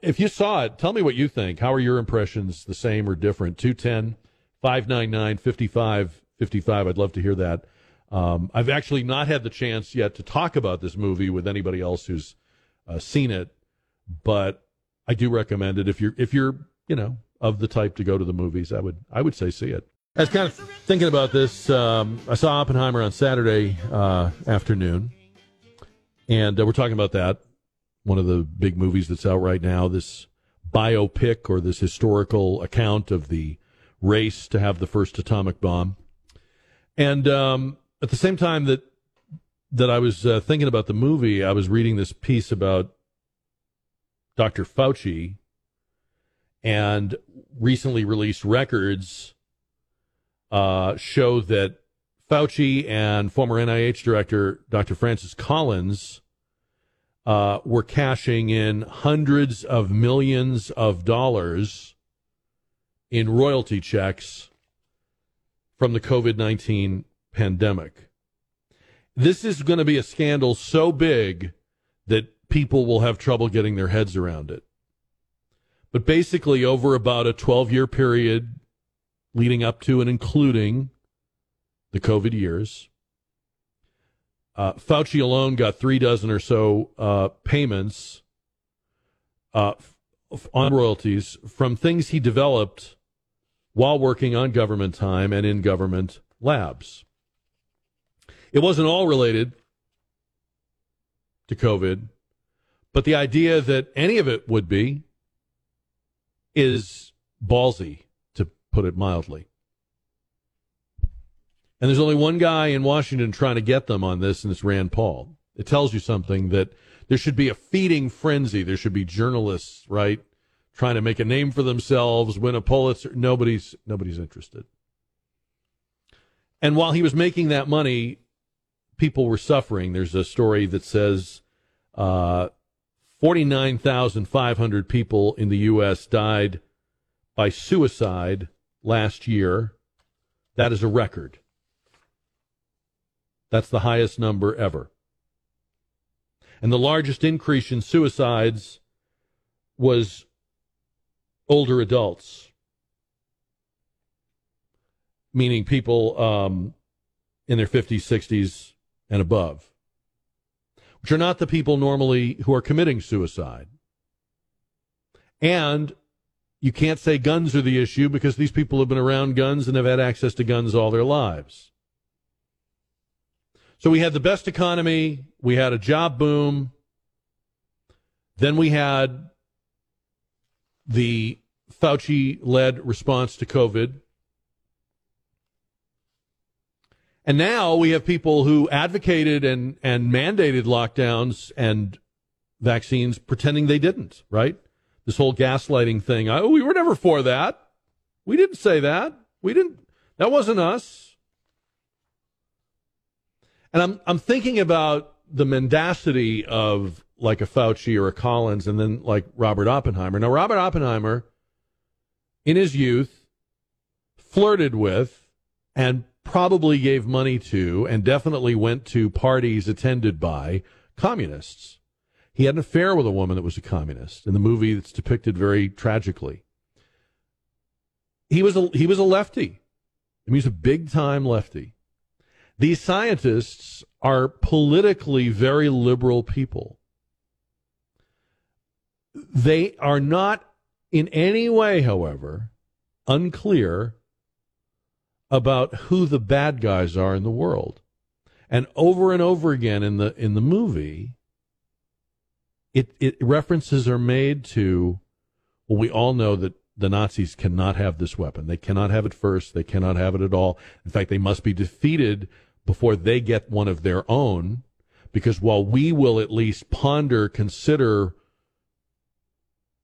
if you saw it, tell me what you think. How are your impressions? The same or different? 210 599 5555. I'd love to hear that. Um, I've actually not had the chance yet to talk about this movie with anybody else who's uh, seen it, but I do recommend it if you're if you're you know of the type to go to the movies. I would I would say see it. I was kind of thinking about this. Um, I saw Oppenheimer on Saturday uh, afternoon, and uh, we're talking about that. One of the big movies that's out right now. This biopic or this historical account of the race to have the first atomic bomb. And um, at the same time that that I was uh, thinking about the movie, I was reading this piece about Dr. Fauci and recently released records uh, show that Fauci and former NIH director Dr. Francis Collins uh, were cashing in hundreds of millions of dollars in royalty checks from the COVID 19 pandemic. This is going to be a scandal so big that people will have trouble getting their heads around it. But basically, over about a 12 year period, leading up to and including the COVID years. Uh, Fauci alone got three dozen or so uh, payments uh, on royalties from things he developed while working on government time and in government labs. It wasn't all related to COVID, but the idea that any of it would be is ballsy to put it mildly. And there's only one guy in Washington trying to get them on this, and it's Rand Paul. It tells you something that there should be a feeding frenzy. There should be journalists, right, trying to make a name for themselves, win a Pulitzer. Nobody's nobody's interested. And while he was making that money, people were suffering. There's a story that says uh, 49,500 people in the U.S. died by suicide last year. That is a record. That's the highest number ever. And the largest increase in suicides was older adults, meaning people um, in their 50s, 60s, and above, which are not the people normally who are committing suicide. And you can't say guns are the issue because these people have been around guns and have had access to guns all their lives. So we had the best economy, we had a job boom, then we had the Fauci led response to COVID. And now we have people who advocated and, and mandated lockdowns and vaccines pretending they didn't, right? this whole gaslighting thing. I, we were never for that. We didn't say that. We didn't. That wasn't us. And I'm I'm thinking about the mendacity of like a Fauci or a Collins, and then like Robert Oppenheimer. Now, Robert Oppenheimer, in his youth, flirted with and probably gave money to, and definitely went to parties attended by communists. He had an affair with a woman that was a communist in the movie that's depicted very tragically. He was a, he was a lefty. I mean, he's a big time lefty. These scientists are politically very liberal people. They are not in any way, however, unclear about who the bad guys are in the world. And over and over again in the in the movie, it, it references are made to well, we all know that the Nazis cannot have this weapon. They cannot have it first. They cannot have it at all. In fact, they must be defeated before they get one of their own. Because while we will at least ponder, consider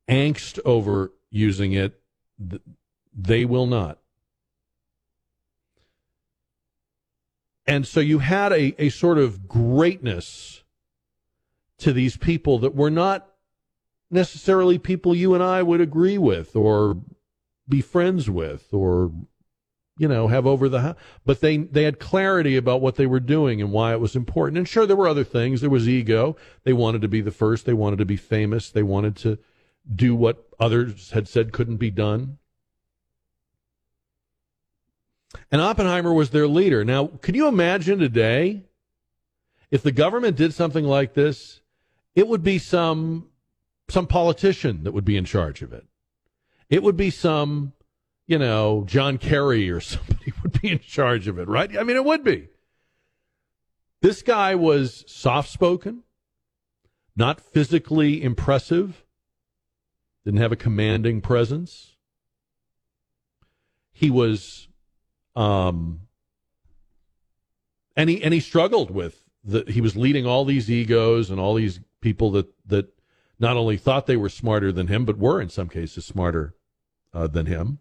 angst over using it, they will not. And so you had a, a sort of greatness to these people that were not necessarily people you and I would agree with or be friends with or you know have over the but they they had clarity about what they were doing and why it was important. And sure there were other things. There was ego. They wanted to be the first. They wanted to be famous. They wanted to do what others had said couldn't be done and Oppenheimer was their leader now can you imagine today if the government did something like this it would be some some politician that would be in charge of it. It would be some, you know, John Kerry or somebody would be in charge of it, right? I mean, it would be. This guy was soft spoken, not physically impressive, didn't have a commanding presence. He was, um, and he and he struggled with the. He was leading all these egos and all these people that that not only thought they were smarter than him, but were in some cases smarter uh, than him.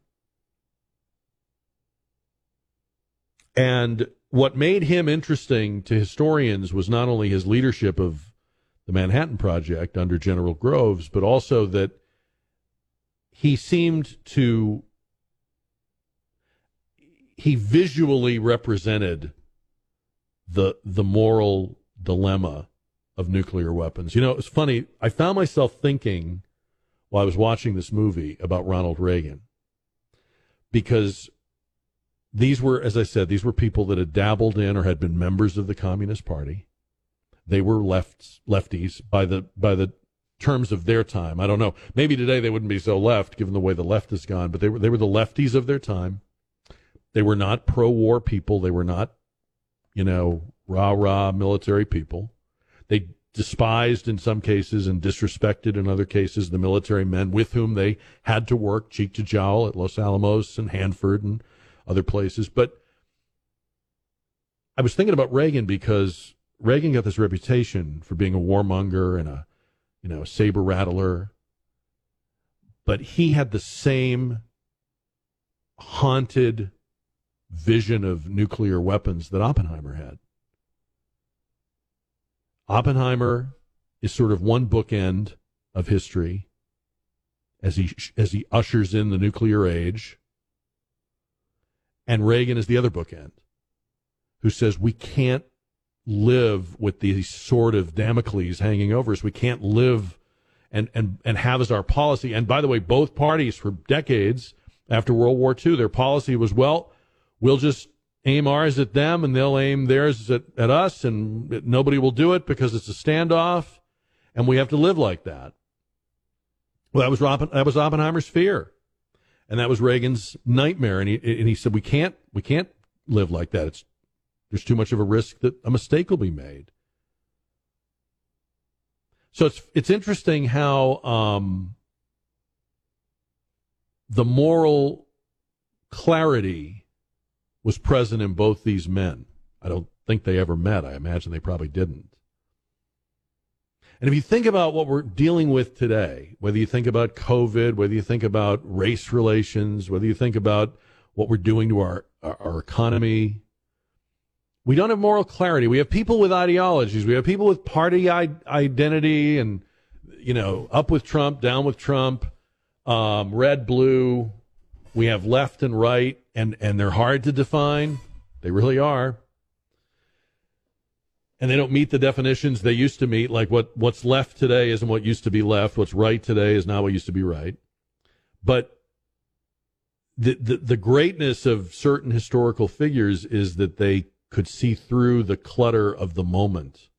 And what made him interesting to historians was not only his leadership of the Manhattan Project under General Groves, but also that he seemed to he visually represented the the moral dilemma of nuclear weapons. You know, it's funny. I found myself thinking while I was watching this movie about Ronald Reagan because these were, as I said, these were people that had dabbled in or had been members of the Communist Party. They were left lefties by the by the terms of their time. I don't know. Maybe today they wouldn't be so left, given the way the left has gone. But they were they were the lefties of their time. They were not pro-war people. They were not, you know, rah rah military people. They despised in some cases and disrespected in other cases the military men with whom they had to work cheek to jowl at Los Alamos and Hanford and other places. But I was thinking about Reagan because Reagan got this reputation for being a warmonger and a you know saber rattler, but he had the same haunted vision of nuclear weapons that Oppenheimer had. Oppenheimer is sort of one bookend of history as he as he ushers in the nuclear age, and Reagan is the other bookend, who says we can't live with these sort of Damocles hanging over us. We can't live and and and have as our policy. And by the way, both parties for decades after World War II, their policy was well, we'll just aim ours at them and they'll aim theirs at, at us and nobody will do it because it's a standoff and we have to live like that. Well, that was Robin, that was Oppenheimer's fear. And that was Reagan's nightmare. And he, and he said, we can't, we can't live like that. It's, there's too much of a risk that a mistake will be made. So it's, it's interesting how, um, the moral clarity was present in both these men. I don't think they ever met. I imagine they probably didn't. And if you think about what we're dealing with today, whether you think about COVID, whether you think about race relations, whether you think about what we're doing to our, our, our economy, we don't have moral clarity. We have people with ideologies. We have people with party I- identity and, you know, up with Trump, down with Trump, um, red, blue. We have left and right and and they're hard to define. They really are. And they don't meet the definitions they used to meet. Like what what's left today isn't what used to be left. What's right today is not what used to be right. But the, the the greatness of certain historical figures is that they could see through the clutter of the moment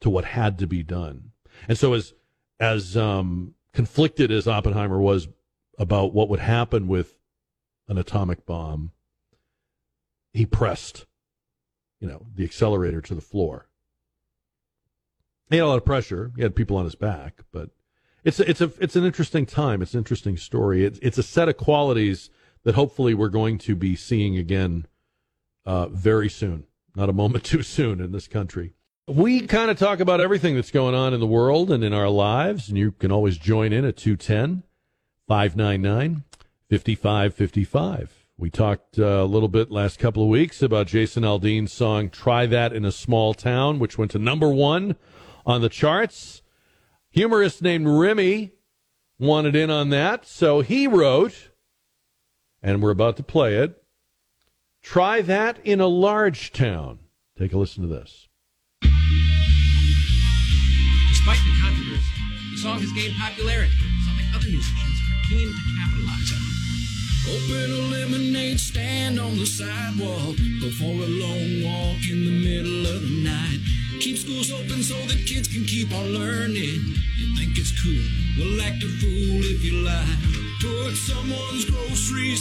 to what had to be done. And so as as um, conflicted as Oppenheimer was about what would happen with an atomic bomb, he pressed, you know, the accelerator to the floor. He had a lot of pressure. He had people on his back, but it's a, it's a it's an interesting time. It's an interesting story. It's it's a set of qualities that hopefully we're going to be seeing again uh, very soon. Not a moment too soon in this country. We kind of talk about everything that's going on in the world and in our lives, and you can always join in at 210 599 5555. We talked uh, a little bit last couple of weeks about Jason Aldean's song Try That in a Small Town, which went to number one on the charts. Humorist named Remy wanted in on that, so he wrote, and we're about to play it Try That in a Large Town. Take a listen to this. Despite the controversy, the song has gained popularity, something other musicians are keen to capitalize on. Open a lemonade stand on the sidewalk. Go for a long walk in the middle of the night. Keep schools open so the kids can keep on learning. You think it's cool? Well, act a fool if you like. Put someone's groceries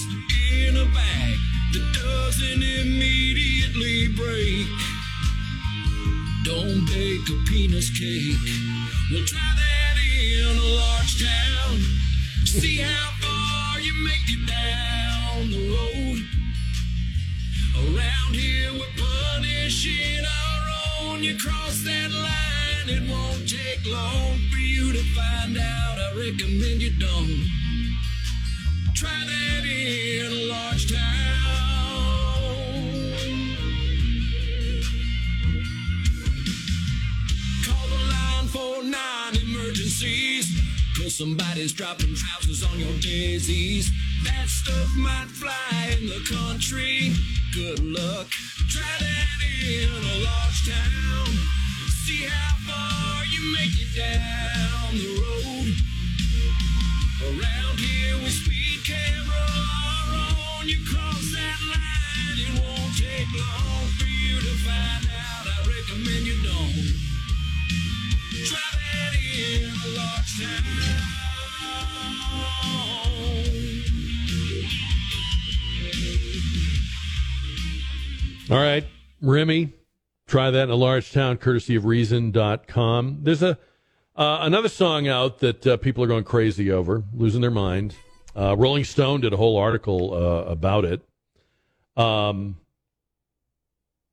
in a bag that doesn't immediately break. Don't bake a penis cake. We'll try that in a large town. See how far you make it down the road. Around here, we're punishing our own. You cross that line, it won't take long for you to find out. I recommend you don't. Try that in a large town. Cause somebody's dropping trousers on your daisies. That stuff might fly in the country. Good luck. Try that in a large town. See how far you make it down the road. Around here with speed camera on, you cross that line. It won't take long for you to find out. I recommend you don't. Try that in a large All right, Remy, try that in a large town, courtesy of Reason.com. There's a uh, another song out that uh, people are going crazy over, losing their mind. Uh, Rolling Stone did a whole article uh, about it. Um,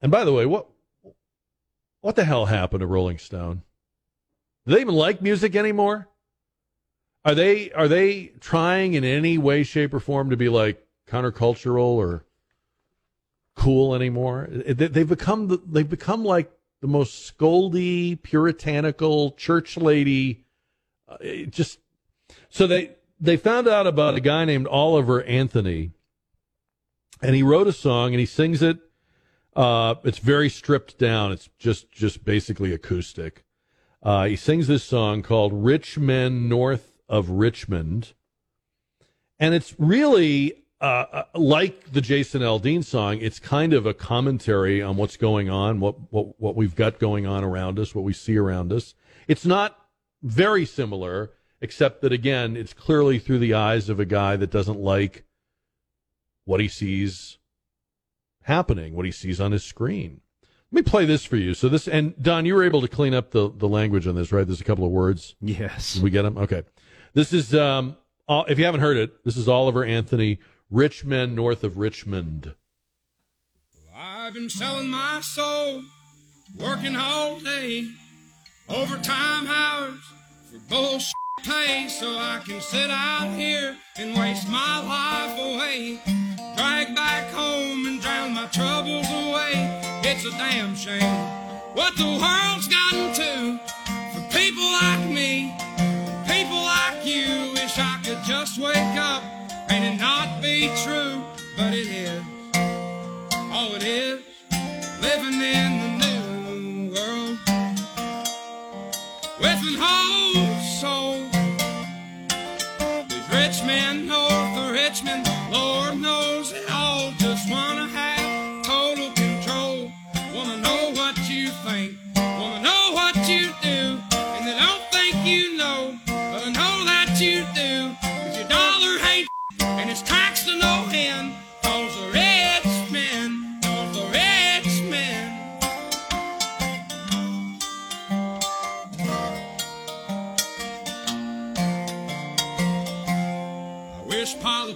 and by the way, what what the hell happened to Rolling Stone? Do they even like music anymore? Are they are they trying in any way, shape, or form to be like countercultural or cool anymore? They- They've become the, they've become like the most scoldy, puritanical church lady. Uh, just so they they found out about a guy named Oliver Anthony, and he wrote a song and he sings it. Uh, it's very stripped down. It's just just basically acoustic. Uh, he sings this song called "Rich Men North of Richmond," and it's really uh, uh, like the Jason Aldean song. It's kind of a commentary on what's going on, what what what we've got going on around us, what we see around us. It's not very similar, except that again, it's clearly through the eyes of a guy that doesn't like what he sees happening, what he sees on his screen. Let me play this for you. So this and Don, you were able to clean up the the language on this, right? There's a couple of words. Yes. Did we get them? Okay. This is um if you haven't heard it, this is Oliver Anthony, Rich Men North of Richmond. I've been selling my soul, working all day, overtime hours for bullshit pay, so I can sit out here and waste my life away. Drag back home and drown my troubles away. It's a damn shame what the world's gotten to for people like me, people like you. Wish I could just wake up be true, but it is. Oh, it is living in the new world with an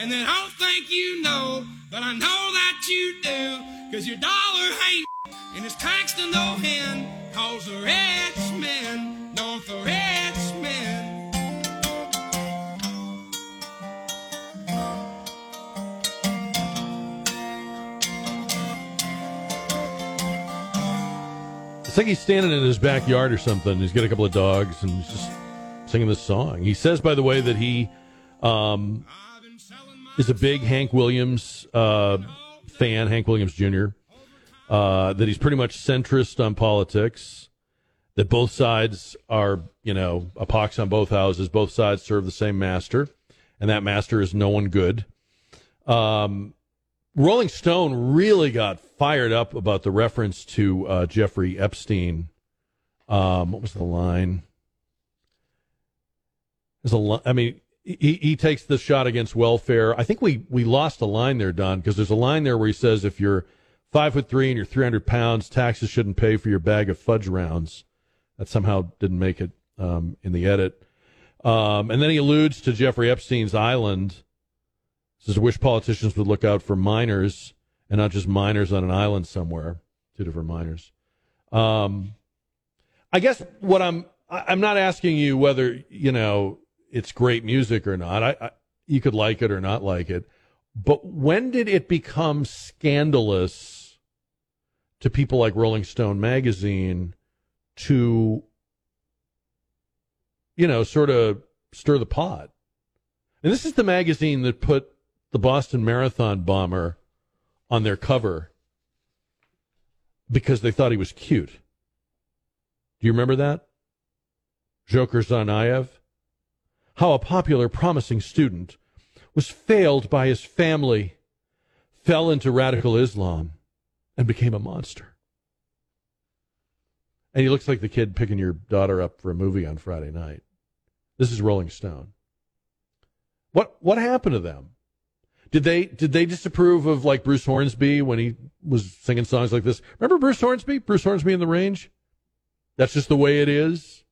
and they don't think you know, but I know that you do, cause your dollar ain't and it's taxed to no end, cause the rich men know the rich men. It's like he's standing in his backyard or something. He's got a couple of dogs and he's just singing this song. He says, by the way, that he um, is a big Hank Williams uh, fan, Hank Williams Jr., uh, that he's pretty much centrist on politics, that both sides are, you know, a pox on both houses. Both sides serve the same master, and that master is no one good. Um, Rolling Stone really got fired up about the reference to uh, Jeffrey Epstein. Um, what was the line? There's a li- I mean, he, he takes the shot against welfare. I think we, we lost a line there, Don, because there's a line there where he says if you're five foot three and you're 300 pounds, taxes shouldn't pay for your bag of fudge rounds. That somehow didn't make it um, in the edit. Um, and then he alludes to Jeffrey Epstein's island. Says, I wish politicians would look out for minors and not just minors on an island somewhere. Two different minors. Um, I guess what I'm I'm not asking you whether you know it's great music or not. I, I you could like it or not like it, but when did it become scandalous to people like Rolling Stone magazine to you know sort of stir the pot? And this is the magazine that put the Boston Marathon bomber on their cover because they thought he was cute. Do you remember that? Dzhokhar Tsarnaev? How a popular, promising student was failed by his family, fell into radical Islam, and became a monster. And he looks like the kid picking your daughter up for a movie on Friday night. This is Rolling Stone. What what happened to them? Did they did they disapprove of like Bruce Hornsby when he was singing songs like this? Remember Bruce Hornsby? Bruce Hornsby in the Range? That's just the way it is.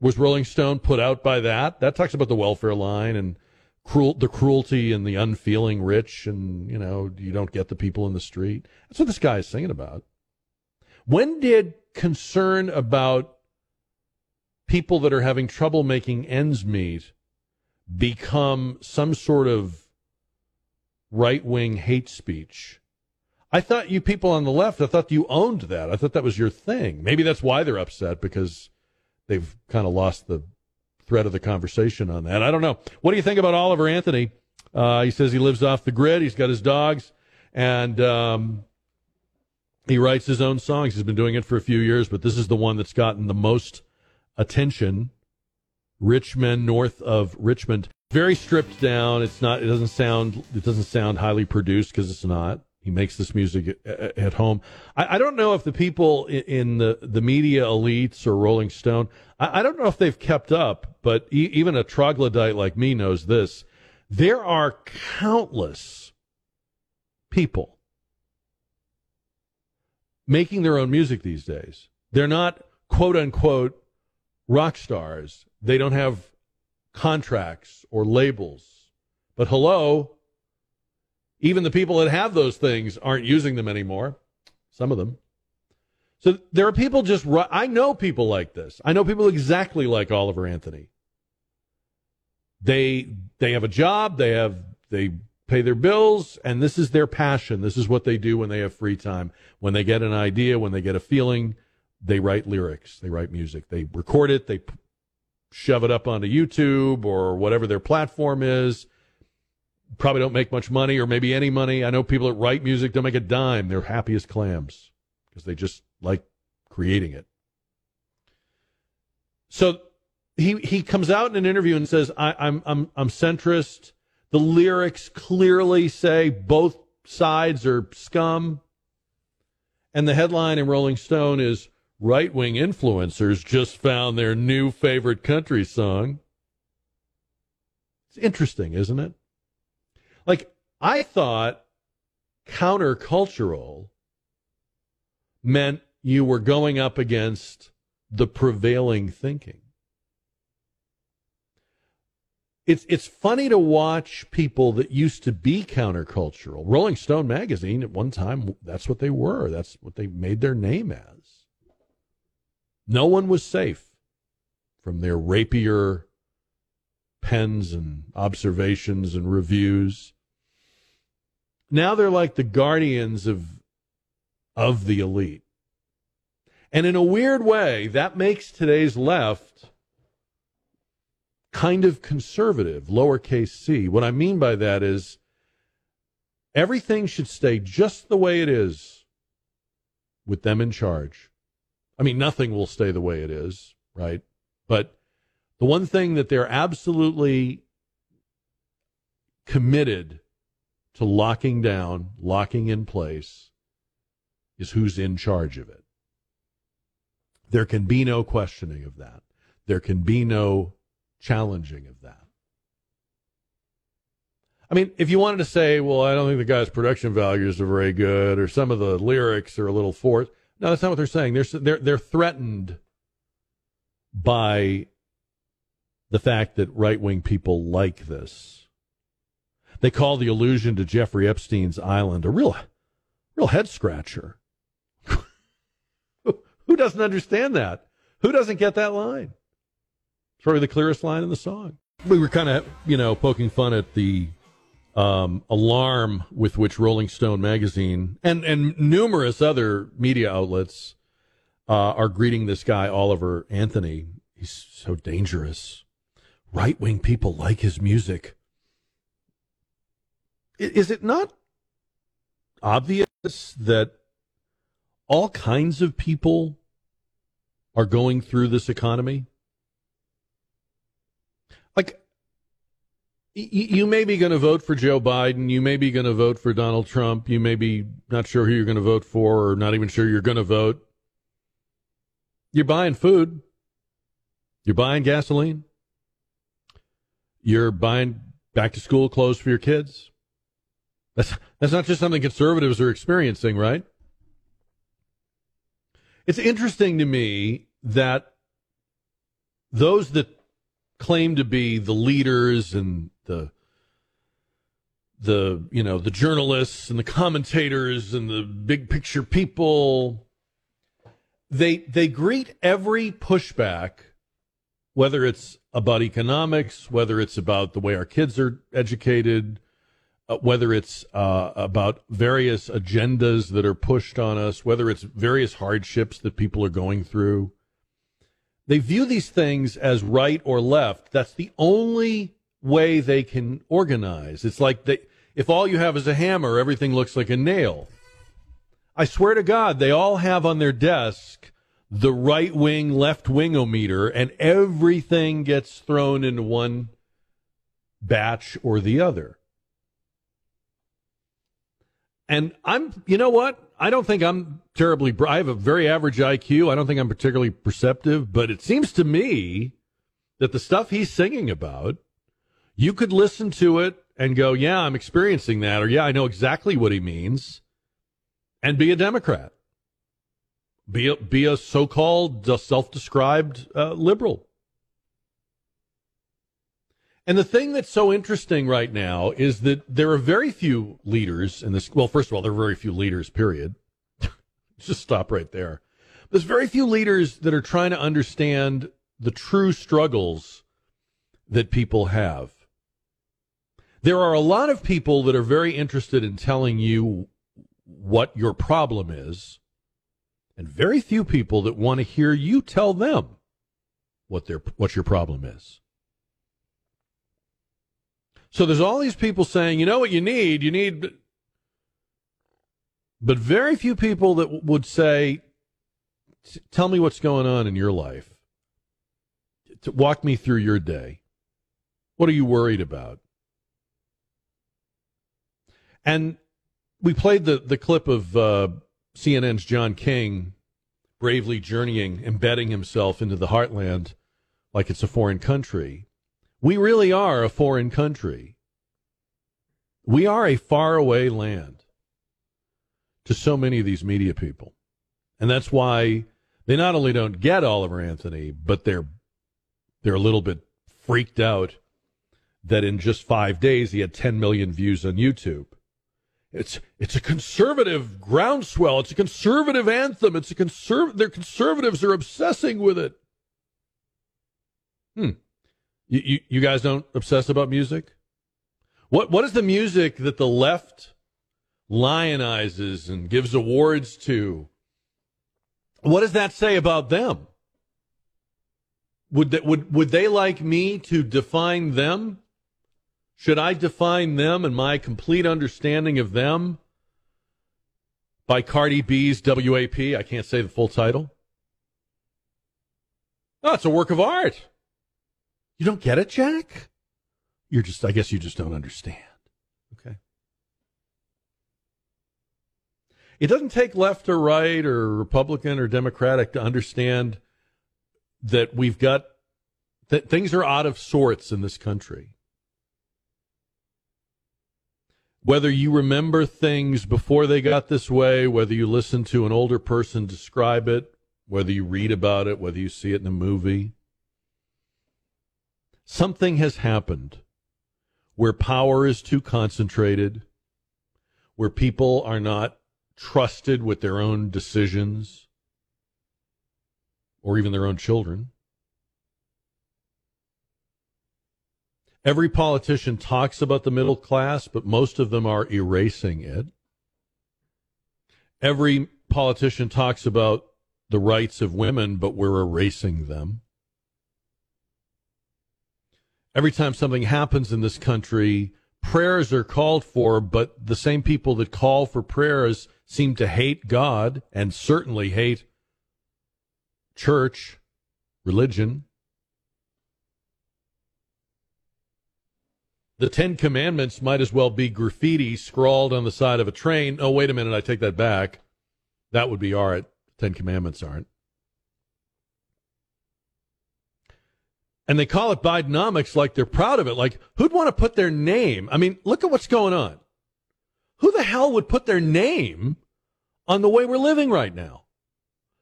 Was Rolling Stone put out by that? That talks about the welfare line and cruel the cruelty and the unfeeling rich and you know, you don't get the people in the street. That's what this guy is singing about. When did concern about people that are having trouble making ends meet become some sort of right wing hate speech. I thought you people on the left, I thought you owned that. I thought that was your thing. Maybe that's why they're upset because they've kind of lost the thread of the conversation on that. I don't know. What do you think about Oliver Anthony? Uh, he says he lives off the grid. He's got his dogs, and um, he writes his own songs. He's been doing it for a few years, but this is the one that's gotten the most attention. Richmond, north of Richmond, very stripped down. It's not. It doesn't sound. It doesn't sound highly produced because it's not. He makes this music at, home. I, I, don't know if the people in, in, the the media elites or Rolling Stone. I, I don't know if they've kept up, but e- even a troglodyte like me knows this. There are countless people making their own music these days. They're not quote unquote rock stars. They don't have contracts or labels. But hello, even the people that have those things aren't using them anymore. Some of them. So there are people just, I know people like this. I know people exactly like Oliver Anthony. They, they have a job, they have, they pay their bills, and this is their passion. This is what they do when they have free time. When they get an idea, when they get a feeling, they write lyrics, they write music, they record it, they shove it up onto YouTube or whatever their platform is. Probably don't make much money or maybe any money. I know people that write music don't make a dime. They're happy as clams because they just like creating it. So he he comes out in an interview and says, I, "I'm I'm I'm centrist." The lyrics clearly say both sides are scum, and the headline in Rolling Stone is "Right wing influencers just found their new favorite country song." It's interesting, isn't it? Like I thought, countercultural meant you were going up against the prevailing thinking. It's it's funny to watch people that used to be countercultural. Rolling Stone magazine at one time that's what they were. That's what they made their name as. No one was safe from their rapier pens and observations and reviews. Now they're like the guardians of of the elite. And in a weird way, that makes today's left kind of conservative, lowercase c. What I mean by that is everything should stay just the way it is with them in charge. I mean, nothing will stay the way it is, right? But the one thing that they're absolutely committed to locking down, locking in place, is who's in charge of it. There can be no questioning of that. There can be no challenging of that. I mean, if you wanted to say, well, I don't think the guy's production values are very good, or some of the lyrics are a little forced. No, that's not what they're saying. They're they're they're threatened by the fact that right wing people like this. They call the allusion to Jeffrey Epstein's island a real, real head scratcher. Who doesn't understand that? Who doesn't get that line? It's probably the clearest line in the song. We were kind of, you know, poking fun at the um, alarm with which Rolling Stone magazine and and numerous other media outlets uh, are greeting this guy Oliver Anthony. He's so dangerous. Right wing people like his music. Is it not obvious that all kinds of people are going through this economy? Like, you may be going to vote for Joe Biden. You may be going to vote for Donald Trump. You may be not sure who you're going to vote for, or not even sure you're going to vote. You're buying food. You're buying gasoline. You're buying back to school clothes for your kids. That's that's not just something conservatives are experiencing, right? It's interesting to me that those that claim to be the leaders and the the you know the journalists and the commentators and the big picture people they they greet every pushback whether it's about economics whether it's about the way our kids are educated uh, whether it's uh, about various agendas that are pushed on us whether it's various hardships that people are going through they view these things as right or left. That's the only way they can organize. It's like they, if all you have is a hammer, everything looks like a nail. I swear to God, they all have on their desk the right wing, left wingometer, and everything gets thrown into one batch or the other. And I'm, you know what? I don't think I'm terribly, I have a very average IQ. I don't think I'm particularly perceptive, but it seems to me that the stuff he's singing about, you could listen to it and go, yeah, I'm experiencing that, or yeah, I know exactly what he means, and be a Democrat. Be a, be a so called uh, self described uh, liberal. And the thing that's so interesting right now is that there are very few leaders in this. Well, first of all, there are very few leaders, period. Just stop right there. There's very few leaders that are trying to understand the true struggles that people have. There are a lot of people that are very interested in telling you what your problem is, and very few people that want to hear you tell them what their what your problem is. So there's all these people saying, you know what you need? You need but very few people that would say, tell me what's going on in your life. To walk me through your day. What are you worried about? And we played the, the clip of uh, CNN's John King bravely journeying, embedding himself into the heartland like it's a foreign country. We really are a foreign country. We are a faraway land to so many of these media people. And that's why they not only don't get Oliver Anthony, but they're they're a little bit freaked out that in just five days he had 10 million views on YouTube. It's it's a conservative groundswell. It's a conservative anthem. It's a conserv. Their conservatives are obsessing with it. Hmm. You, you you guys don't obsess about music. What what is the music that the left lionizes and gives awards to? What does that say about them? Would that would would they like me to define them? Should I define them and my complete understanding of them by Cardi B's WAP? I can't say the full title. It's a work of art. You don't get it, Jack? You're just, I guess you just don't understand. Okay. It doesn't take left or right or Republican or Democratic to understand that we've got, that things are out of sorts in this country. Whether you remember things before they got this way, whether you listen to an older person describe it, whether you read about it, whether you see it in a movie, something has happened where power is too concentrated, where people are not trusted with their own decisions or even their own children. Every politician talks about the middle class, but most of them are erasing it. Every politician talks about the rights of women, but we're erasing them. Every time something happens in this country, prayers are called for, but the same people that call for prayers seem to hate God and certainly hate church, religion. The Ten Commandments might as well be graffiti scrawled on the side of a train. Oh, wait a minute, I take that back. That would be art. Ten Commandments aren't. And they call it Bidenomics like they're proud of it. Like, who'd want to put their name? I mean, look at what's going on. Who the hell would put their name on the way we're living right now?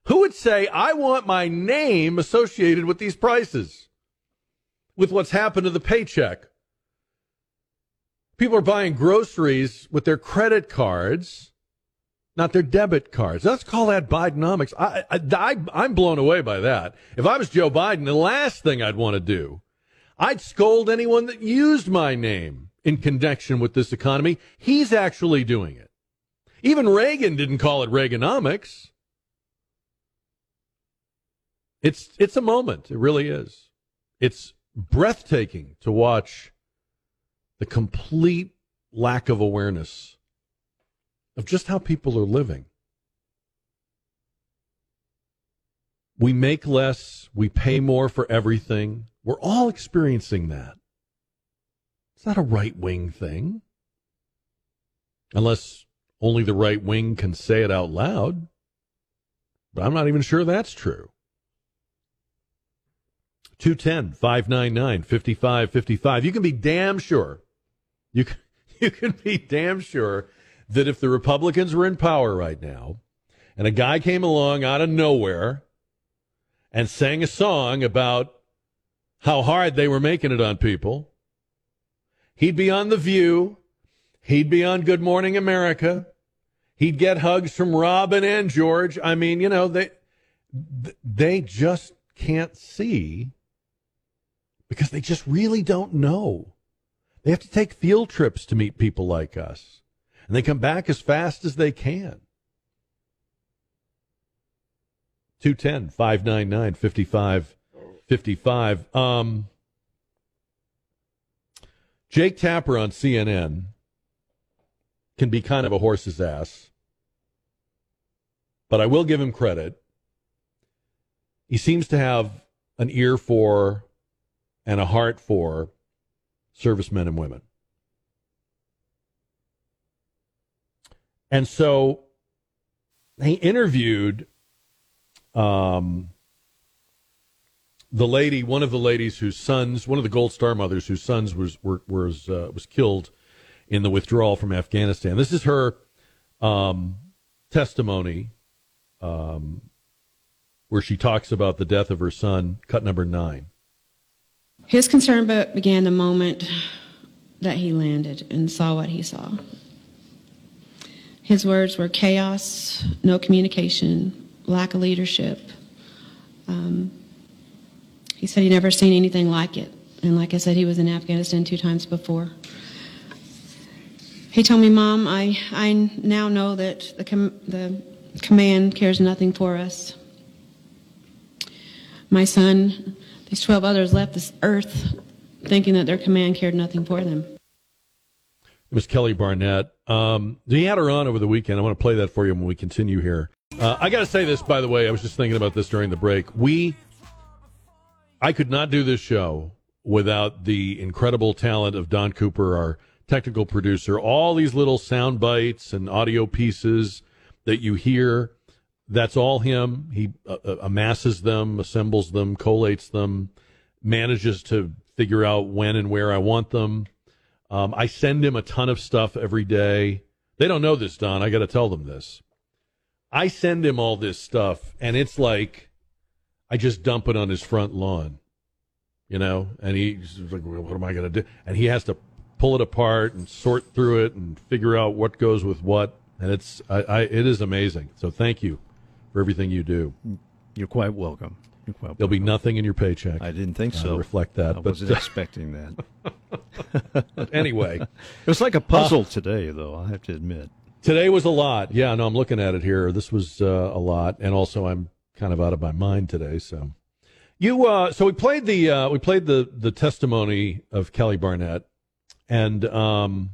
Who would say, I want my name associated with these prices, with what's happened to the paycheck? People are buying groceries with their credit cards, not their debit cards. Let's call that Bidenomics. I, I, I, am blown away by that. If I was Joe Biden, the last thing I'd want to do, I'd scold anyone that used my name in connection with this economy. He's actually doing it. Even Reagan didn't call it Reaganomics. It's it's a moment. It really is. It's breathtaking to watch the complete lack of awareness of just how people are living. We make less, we pay more for everything. We're all experiencing that. It's not a right wing thing. Unless only the right wing can say it out loud. But I'm not even sure that's true. 210 599 5555. You can be damn sure you can, you can be damn sure that if the Republicans were in power right now and a guy came along out of nowhere and sang a song about how hard they were making it on people, he'd be on The View, he'd be on Good Morning America, he'd get hugs from Robin and George. I mean, you know, they they just can't see because they just really don't know. They have to take field trips to meet people like us, and they come back as fast as they can. 210 599 5555. Um, Jake Tapper on CNN can be kind of a horse's ass, but I will give him credit. He seems to have an ear for and a heart for servicemen and women. And so he interviewed um, the lady, one of the ladies whose sons, one of the Gold Star mothers whose sons was were, was uh, was killed in the withdrawal from Afghanistan. This is her um, testimony, um, where she talks about the death of her son. Cut number nine. His concern began the moment that he landed and saw what he saw. His words were chaos, no communication, lack of leadership. Um, he said he never seen anything like it. And like I said, he was in Afghanistan two times before. He told me, Mom, I, I now know that the, com- the command cares nothing for us. My son, these 12 others left this earth thinking that their command cared nothing for them. Was Kelly Barnett. Um, he had her on over the weekend. I want to play that for you when we continue here. Uh, I got to say this, by the way. I was just thinking about this during the break. We, I could not do this show without the incredible talent of Don Cooper, our technical producer. All these little sound bites and audio pieces that you hear, that's all him. He uh, uh, amasses them, assembles them, collates them, manages to figure out when and where I want them. Um, I send him a ton of stuff every day. They don't know this, Don. I got to tell them this. I send him all this stuff, and it's like I just dump it on his front lawn, you know. And he's like, well, "What am I going to do?" And he has to pull it apart and sort through it and figure out what goes with what. And it's, I, I it is amazing. So thank you for everything you do. You're quite welcome. You're There'll be nothing in your paycheck. I didn't think uh, so. reflect that. I but wasn't expecting that. anyway, it was like a puzzle today, though. I have to admit. Today was a lot. Yeah, no, I'm looking at it here. This was uh, a lot, and also I'm kind of out of my mind today. So, you, uh, so we played the uh, we played the the testimony of Kelly Barnett, and um,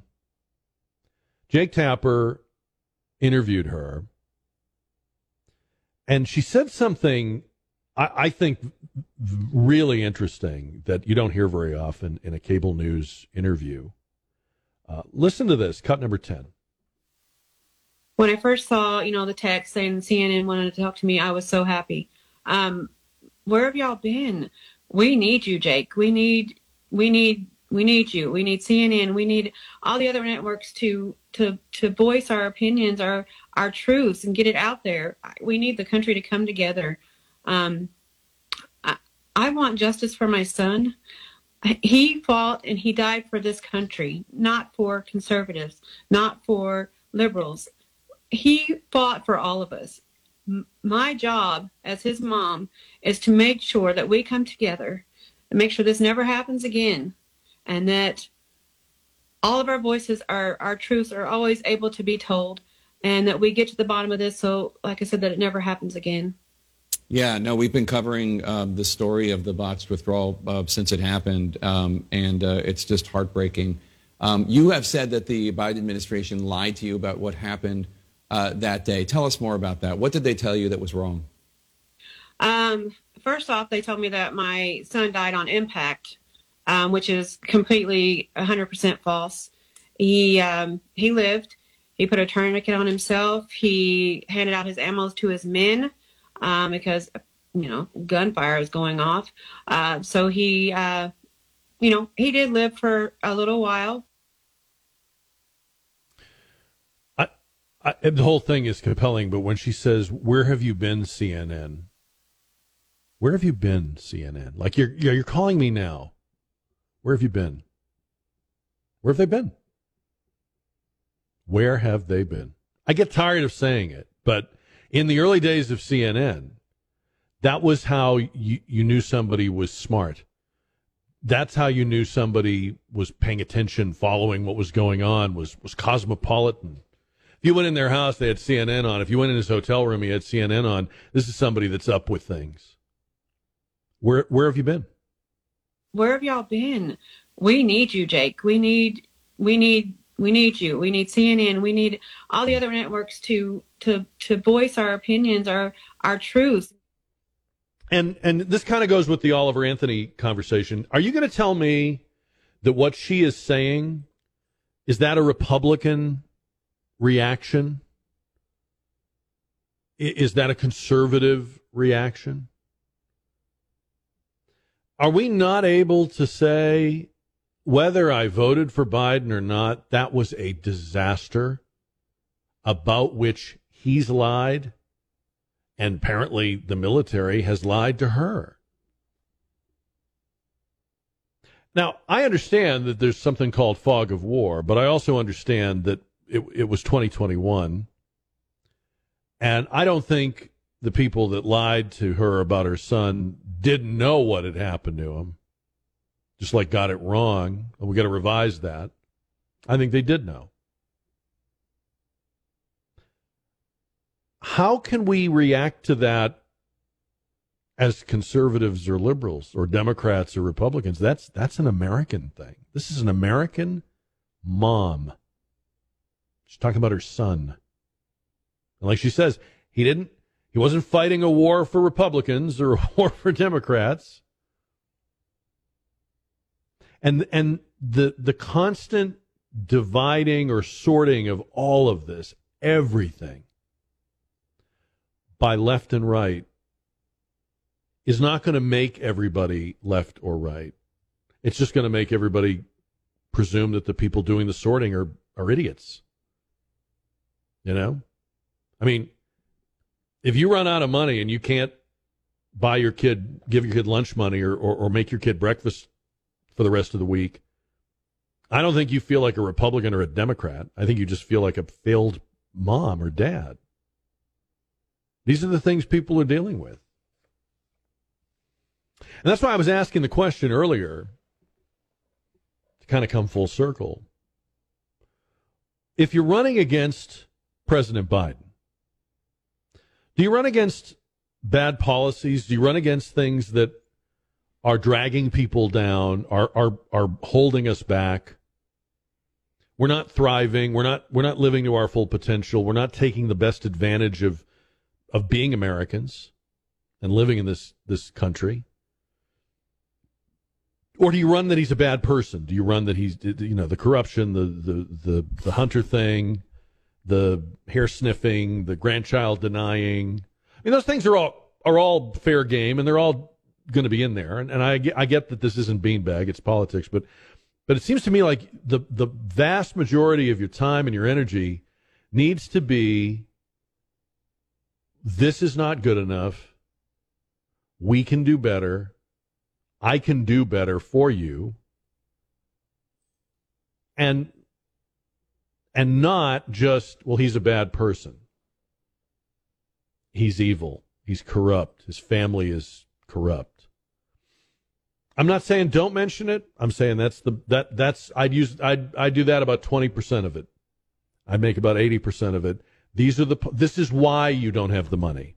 Jake Tapper interviewed her, and she said something I, I think really interesting that you don't hear very often in a cable news interview. Uh, listen to this, cut number ten when I first saw, you know, the text saying CNN wanted to talk to me, I was so happy. Um, where have y'all been? We need you, Jake. We need, we need, we need you. We need CNN. We need all the other networks to to to voice our opinions, our our truths, and get it out there. We need the country to come together. Um, I, I want justice for my son. He fought and he died for this country, not for conservatives, not for liberals he fought for all of us. My job as his mom is to make sure that we come together and make sure this never happens again and that all of our voices our our truths are always able to be told and that we get to the bottom of this so like i said that it never happens again Yeah, no, we've been covering um, the story of the botched withdrawal uh, since it happened, um, and uh, it's just heartbreaking. Um, you have said that the Biden administration lied to you about what happened uh, that day. Tell us more about that. What did they tell you that was wrong? Um, first off, they told me that my son died on impact, um, which is completely 100% false. He um, he lived. He put a tourniquet on himself. He handed out his ammo to his men um, because you know gunfire was going off. Uh, so he, uh, you know, he did live for a little while. I, the whole thing is compelling, but when she says, "Where have you been, CNN?" Where have you been, CNN? Like you're you're calling me now. Where have you been? Where have they been? Where have they been? I get tired of saying it, but in the early days of CNN, That was how you, you knew somebody was smart. That's how you knew somebody was paying attention, following what was going on, was was cosmopolitan. If you went in their house, they had CNN on. If you went in his hotel room, he had CNN on. This is somebody that's up with things. Where where have you been? Where have y'all been? We need you, Jake. We need we need we need you. We need CNN. We need all the other networks to to to voice our opinions, our our truths. And and this kind of goes with the Oliver Anthony conversation. Are you going to tell me that what she is saying is that a Republican reaction? Is that a conservative reaction? Are we not able to say whether I voted for Biden or not, that was a disaster about which he's lied? And apparently the military has lied to her. Now, I understand that there's something called fog of war, but I also understand that it, it was 2021. And I don't think the people that lied to her about her son didn't know what had happened to him, just like got it wrong. And we got to revise that. I think they did know. How can we react to that as conservatives or liberals or Democrats or Republicans? That's that's an American thing. This is an American mom. She's talking about her son. And like she says, he didn't he wasn't fighting a war for Republicans or a war for Democrats. And and the the constant dividing or sorting of all of this, everything by left and right is not going to make everybody left or right. It's just going to make everybody presume that the people doing the sorting are, are idiots. You know? I mean, if you run out of money and you can't buy your kid, give your kid lunch money or, or, or make your kid breakfast for the rest of the week, I don't think you feel like a Republican or a Democrat. I think you just feel like a failed mom or dad. These are the things people are dealing with. And that's why I was asking the question earlier to kind of come full circle. If you're running against President Biden, do you run against bad policies? Do you run against things that are dragging people down, are are are holding us back? We're not thriving. We're not we're not living to our full potential. We're not taking the best advantage of of being Americans and living in this this country? Or do you run that he's a bad person? Do you run that he's you know the corruption, the the the, the Hunter thing, the hair sniffing, the grandchild denying? I mean, those things are all are all fair game, and they're all going to be in there. And, and I I get that this isn't beanbag; it's politics, but but it seems to me like the the vast majority of your time and your energy needs to be this is not good enough. We can do better. I can do better for you. And and not just, well, he's a bad person. He's evil. He's corrupt. His family is corrupt. I'm not saying don't mention it. I'm saying that's the that that's I'd use I'd I do that about 20% of it. I make about 80% of it. These are the this is why you don't have the money.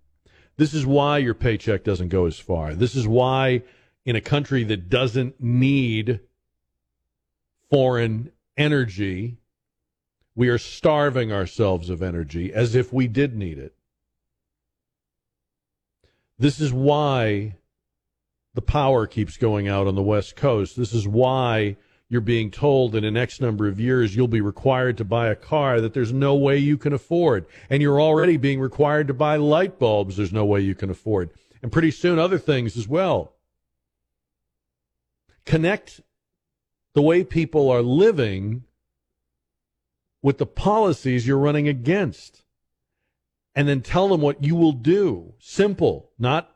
This is why your paycheck doesn't go as far. This is why in a country that doesn't need foreign energy, we are starving ourselves of energy as if we did need it. This is why the power keeps going out on the West Coast. This is why you're being told that in X number of years you'll be required to buy a car that there's no way you can afford. And you're already being required to buy light bulbs there's no way you can afford. And pretty soon other things as well. Connect the way people are living with the policies you're running against. And then tell them what you will do. Simple, not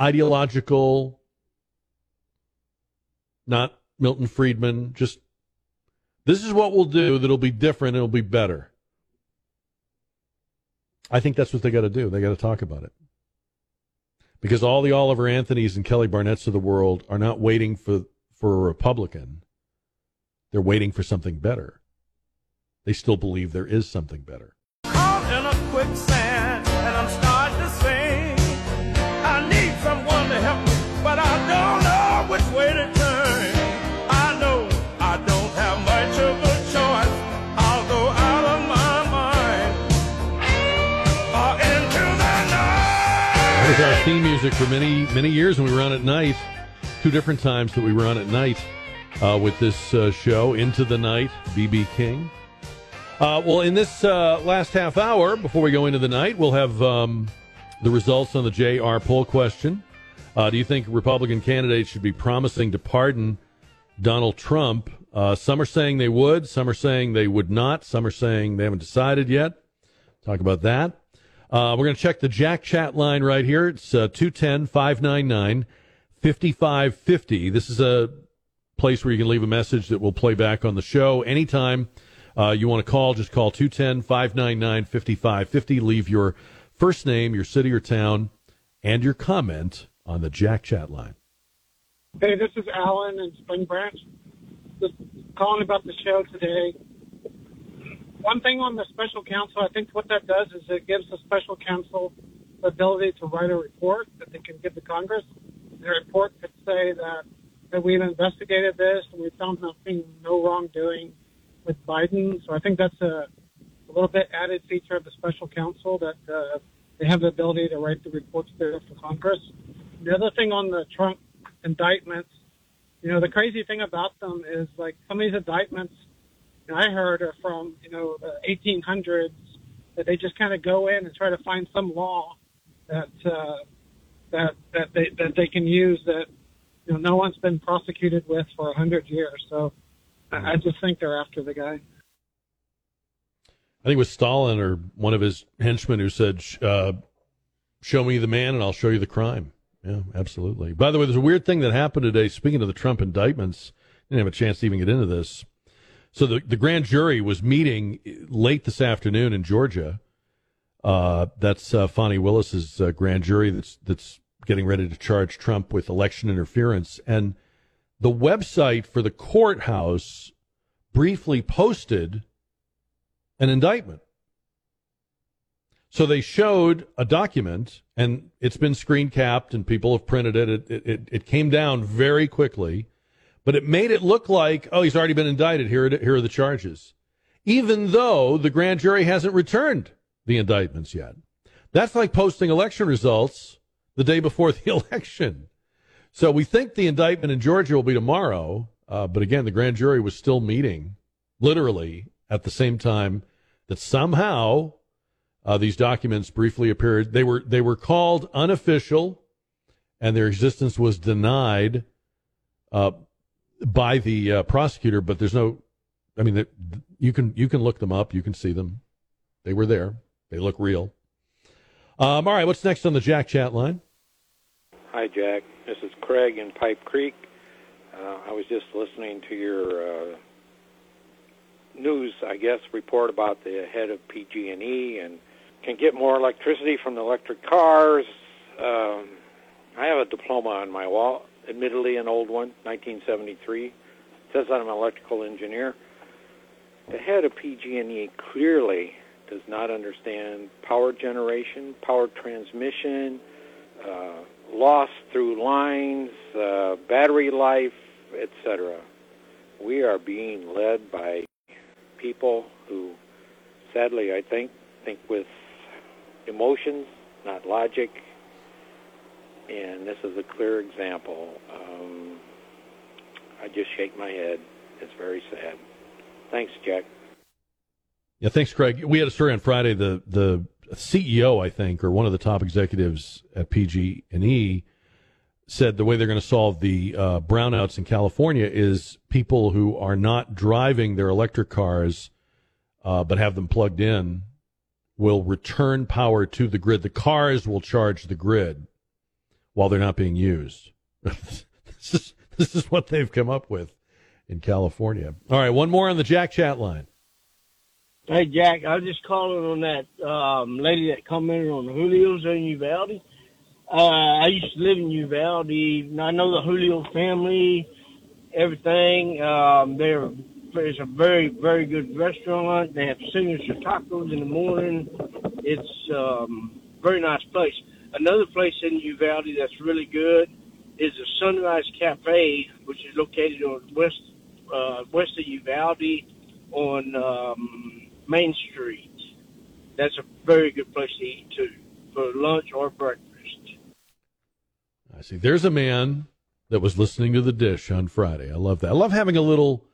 ideological, not Milton Friedman. Just this is what we'll do that'll be different, it'll be better. I think that's what they got to do. They got to talk about it. because all the Oliver Anthonys and Kelly Barnetts of the world are not waiting for for a Republican. They're waiting for something better. They still believe there is something better. Was our theme music for many many years, and we were on at night. Two different times that we were on at night uh, with this uh, show, Into the Night, BB King. Uh, well, in this uh, last half hour, before we go into the night, we'll have um, the results on the JR poll question. Uh, do you think Republican candidates should be promising to pardon Donald Trump? Uh, some are saying they would, some are saying they would not, some are saying they haven't decided yet. Talk about that. Uh, we're going to check the Jack chat line right here. It's uh, 210 599 5550. This is a place where you can leave a message that we'll play back on the show anytime uh, you want to call. Just call 210 599 5550. Leave your first name, your city or town, and your comment on the Jack chat line. Hey, this is Alan in Spring Branch. Just calling about the show today. One thing on the special counsel, I think what that does is it gives the special counsel the ability to write a report that they can give to Congress. The report could say that, that we've investigated this and we found nothing, no wrongdoing with Biden. So I think that's a, a little bit added feature of the special counsel that uh, they have the ability to write the reports there for Congress. The other thing on the Trump indictments, you know, the crazy thing about them is like some of these indictments you know, I heard are from, you know, the 1800s that they just kind of go in and try to find some law that, uh, that, that they, that they can use that, you know, no one's been prosecuted with for a hundred years. So I, I just think they're after the guy. I think it was Stalin or one of his henchmen who said, uh, "Show me the man, and I'll show you the crime." Yeah, absolutely. By the way, there's a weird thing that happened today. Speaking of the Trump indictments, didn't have a chance to even get into this. So the the grand jury was meeting late this afternoon in Georgia. Uh, that's uh, Fani Willis's uh, grand jury that's that's getting ready to charge Trump with election interference, and the website for the courthouse briefly posted an indictment. So they showed a document, and it's been screen capped, and people have printed it. It, it. it came down very quickly, but it made it look like, oh, he's already been indicted. Here, here are the charges. Even though the grand jury hasn't returned the indictments yet. That's like posting election results the day before the election. So we think the indictment in Georgia will be tomorrow. Uh, but again, the grand jury was still meeting literally at the same time that somehow uh, these documents briefly appeared. They were they were called unofficial, and their existence was denied uh, by the uh, prosecutor. But there's no, I mean, you can you can look them up. You can see them. They were there. They look real. Um, all right, what's next on the Jack Chat line? Hi, Jack. This is Craig in Pipe Creek. Uh, I was just listening to your uh, news, I guess, report about the head of PG&E and can get more electricity from the electric cars. Um, I have a diploma on my wall, admittedly an old one, 1973. It says I'm an electrical engineer. The head of PG&E clearly does not understand power generation, power transmission, uh, loss through lines, uh, battery life, etc. We are being led by people who, sadly, I think, think with emotions, not logic. And this is a clear example. Um, I just shake my head. It's very sad. Thanks, Jack. Yeah, thanks, Craig. We had a story on Friday. The the CEO, I think, or one of the top executives at PG and E, said the way they're going to solve the uh, brownouts in California is people who are not driving their electric cars, uh, but have them plugged in, will return power to the grid. The cars will charge the grid while they're not being used. this is this is what they've come up with in California. All right, one more on the Jack Chat line. Hey Jack, I was just calling on that um, lady that commented on Julio's in Uvalde. Uh, I used to live in Uvalde. I know the Julio family, everything. Um, they're it's a very very good restaurant. They have signature tacos in the morning. It's um, very nice place. Another place in Uvalde that's really good is the Sunrise Cafe, which is located on west uh, west of Uvalde on um, Main Street. That's a very good place to eat too for lunch or breakfast. I see. There's a man that was listening to the dish on Friday. I love that. I love having a little,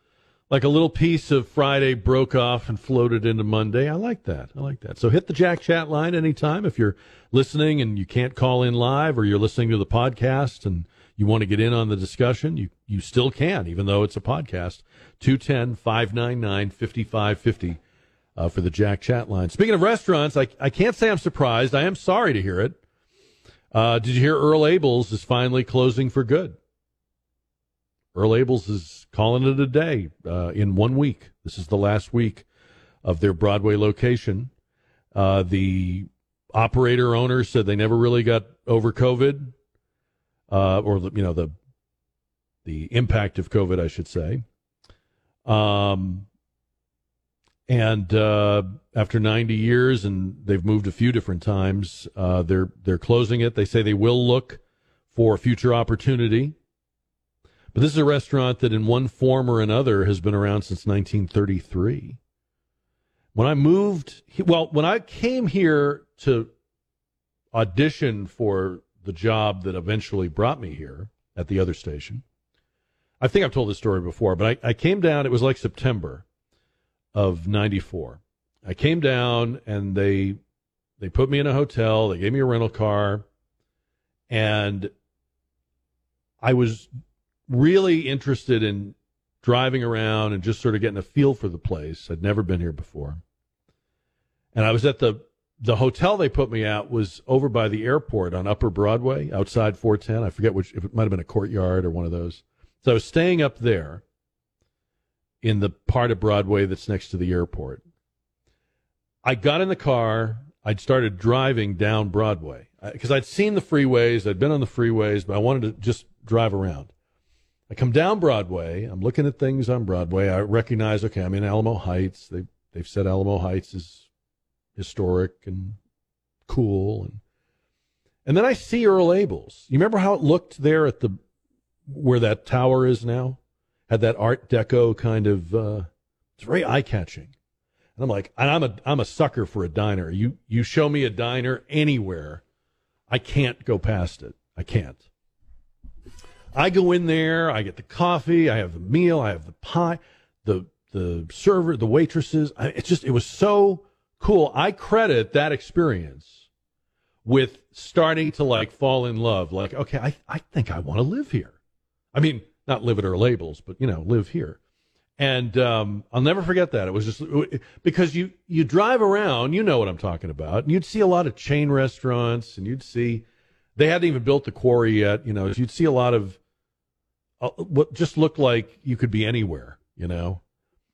like a little piece of Friday broke off and floated into Monday. I like that. I like that. So hit the Jack Chat line anytime if you're listening and you can't call in live or you're listening to the podcast and you want to get in on the discussion. You, you still can, even though it's a podcast. 210 599 5550 uh, for the Jack Chat line. Speaking of restaurants, I, I can't say I'm surprised. I am sorry to hear it. Uh, did you hear Earl Abels is finally closing for good? Earl Abels is calling it a day uh, in one week. This is the last week of their Broadway location. Uh, the operator owner said they never really got over COVID, uh, or you know the the impact of COVID, I should say. Um, and uh, after 90 years, and they've moved a few different times, uh, they're they're closing it. They say they will look for a future opportunity. But this is a restaurant that, in one form or another, has been around since 1933. When I moved, well, when I came here to audition for the job that eventually brought me here at the other station, I think I've told this story before, but I, I came down, it was like September of 94. I came down and they they put me in a hotel, they gave me a rental car and I was really interested in driving around and just sort of getting a feel for the place. I'd never been here before. And I was at the the hotel they put me at was over by the airport on Upper Broadway, outside 410. I forget which if it might have been a courtyard or one of those. So I was staying up there in the part of Broadway that's next to the airport. I got in the car. I'd started driving down Broadway uh, because I'd seen the freeways. I'd been on the freeways, but I wanted to just drive around. I come down Broadway. I'm looking at things on Broadway. I recognize, okay, I'm in Alamo Heights. They they've said Alamo Heights is historic and cool, and and then I see Earl Abels. You remember how it looked there at the where that tower is now? had that Art Deco kind of. Uh, it's very eye catching, and I'm like, and I'm a I'm a sucker for a diner. You you show me a diner anywhere, I can't go past it. I can't. I go in there, I get the coffee, I have the meal, I have the pie, the the server, the waitresses. I, it's just it was so cool. I credit that experience with starting to like fall in love. Like, okay, I I think I want to live here. I mean, not live at Earl Abel's, but you know, live here. And um, I'll never forget that. It was just because you you drive around, you know what I'm talking about, and you'd see a lot of chain restaurants, and you'd see they hadn't even built the quarry yet. You know, you'd see a lot of Uh, what just looked like you could be anywhere. You know,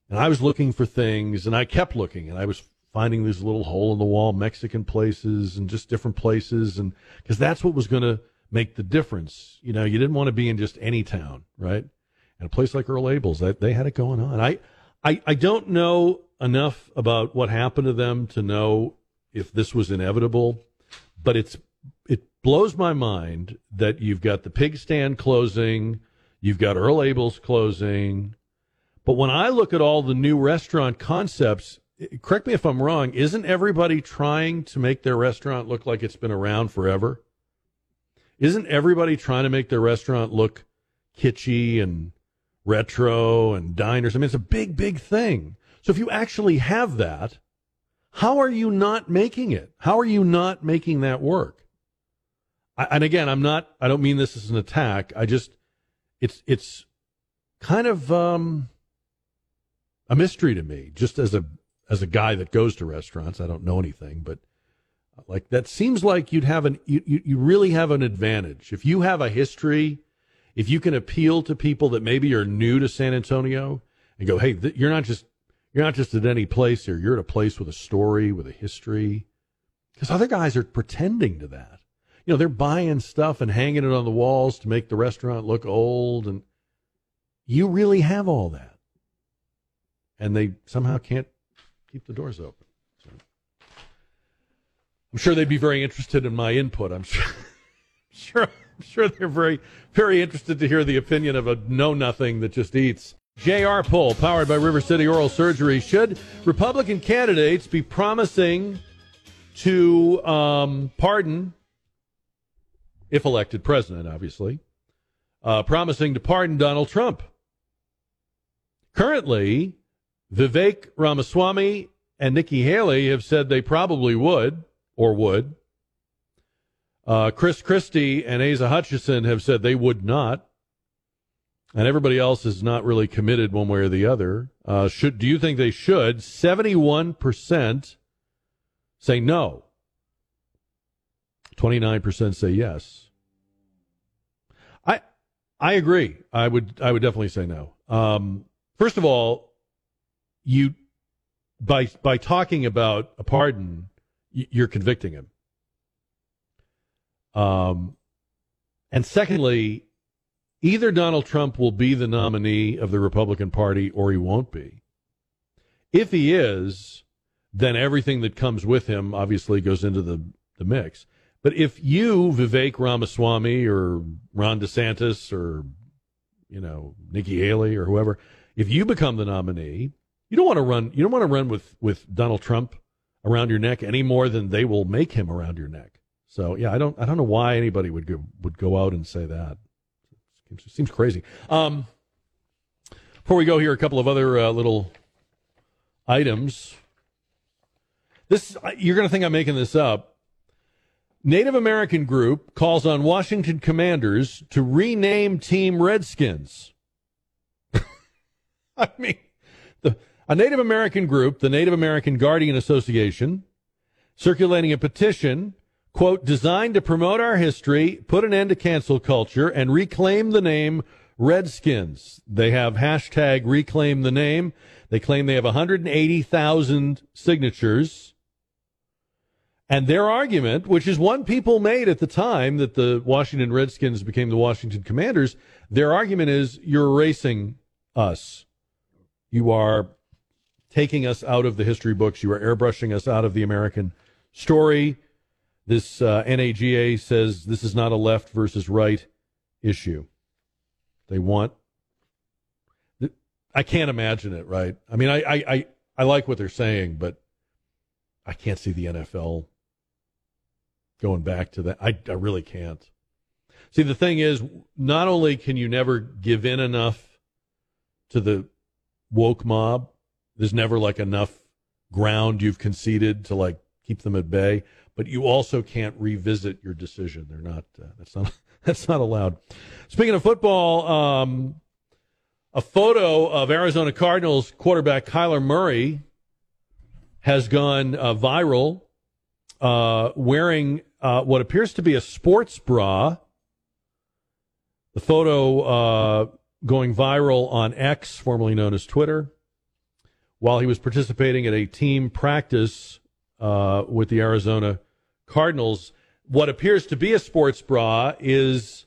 and I was looking for things, and I kept looking, and I was finding these little hole in the wall Mexican places and just different places, and because that's what was going to make the difference. You know, you didn't want to be in just any town, right? And a place like Earl Abel's, that they had it going on. I, I, I don't know enough about what happened to them to know if this was inevitable, but it's it blows my mind that you've got the pig stand closing, you've got Earl Abel's closing, but when I look at all the new restaurant concepts, correct me if I'm wrong, isn't everybody trying to make their restaurant look like it's been around forever? Isn't everybody trying to make their restaurant look kitschy and retro and diners? I mean, it's a big, big thing. So if you actually have that, how are you not making it? How are you not making that work? I, and again, I'm not, I don't mean this as an attack. I just, it's, it's kind of, um, a mystery to me, just as a, as a guy that goes to restaurants. I don't know anything, but like that seems like you'd have an you, you really have an advantage. If you have a history if you can appeal to people that maybe are new to San Antonio and go hey th- you're not just you're not just at any place here. You're at a place with a story with a history. Because other guys are pretending to that you know, they're buying stuff and hanging it on the walls to make the restaurant look old. And you really have all that. And they somehow can't keep the doors open. So I'm sure they'd be very interested in my input. I'm sure, sure, I'm sure they're very, very interested to hear the opinion of a know nothing that just eats. JR poll powered by River City Oral Surgery. Should Republican candidates be promising to um, pardon, if elected president, obviously, uh, promising to pardon Donald Trump? Currently, Vivek Ramaswamy and Nikki Haley have said they probably would or would. Uh, Chris Christie and Asa Hutchinson have said they would not. And everybody else is not really committed one way or the other. Uh, should do you think they should? Seventy-one percent say no. Twenty-nine percent say yes. I I agree. I would I would definitely say no. Um, first of all, you by by talking about a pardon, you're convicting him. Um, and secondly, either Donald Trump will be the nominee of the Republican Party or he won't be. If he is, then everything that comes with him obviously goes into the, the mix. But if you, Vivek Ramaswamy or Ron DeSantis or, you know, Nikki Haley or whoever, if you become the nominee, you don't want to run, you don't want to run with, with Donald Trump around your neck any more than they will make him around your neck. So yeah, I don't, I don't know why anybody would go, would go out and say that. It seems crazy. Um, before we go here, a couple of other uh, little items. This you're going to think I'm making this up. Native American group calls on Washington commanders to rename Team Redskins. I mean, the, a Native American group, the Native American Guardian Association, circulating a petition quote, designed to promote our history, put an end to cancel culture, and reclaim the name Redskins. They have hashtag reclaim the name. They claim they have 180,000 signatures. And their argument, which is one people made at the time that the Washington Redskins became the Washington Commanders, their argument is you're erasing us. You are taking us out of the history books. You are airbrushing us out of the American story. This uh, NAGA says this is not a left versus right issue. They want. I can't imagine it, right? I mean, I, I, I, I like what they're saying, but I can't see the NFL going back to that. I, I really can't. See, the thing is, not only can you never give in enough to the woke mob, there's never like enough ground you've conceded to like keep them at bay but you also can't revisit your decision. They're not. Uh, that's not. That's not allowed. Speaking of football, um, a photo of Arizona Cardinals quarterback Kyler Murray has gone uh, viral, uh, wearing uh, what appears to be a sports bra. The photo uh, going viral on X, formerly known as Twitter, while he was participating at a team practice uh, with the Arizona Cardinals, what appears to be a sports bra is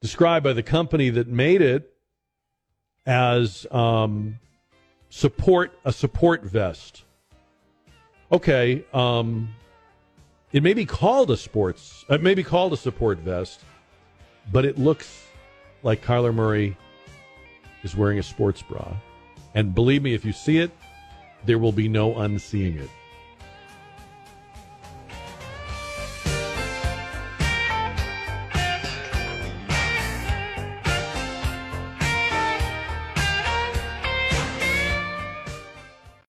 described by the company that made it as um, support a support vest. Okay, um, it may be called a sports, it may be called a support vest, but it looks like Kyler Murray is wearing a sports bra. And believe me, if you see it, there will be no unseeing it.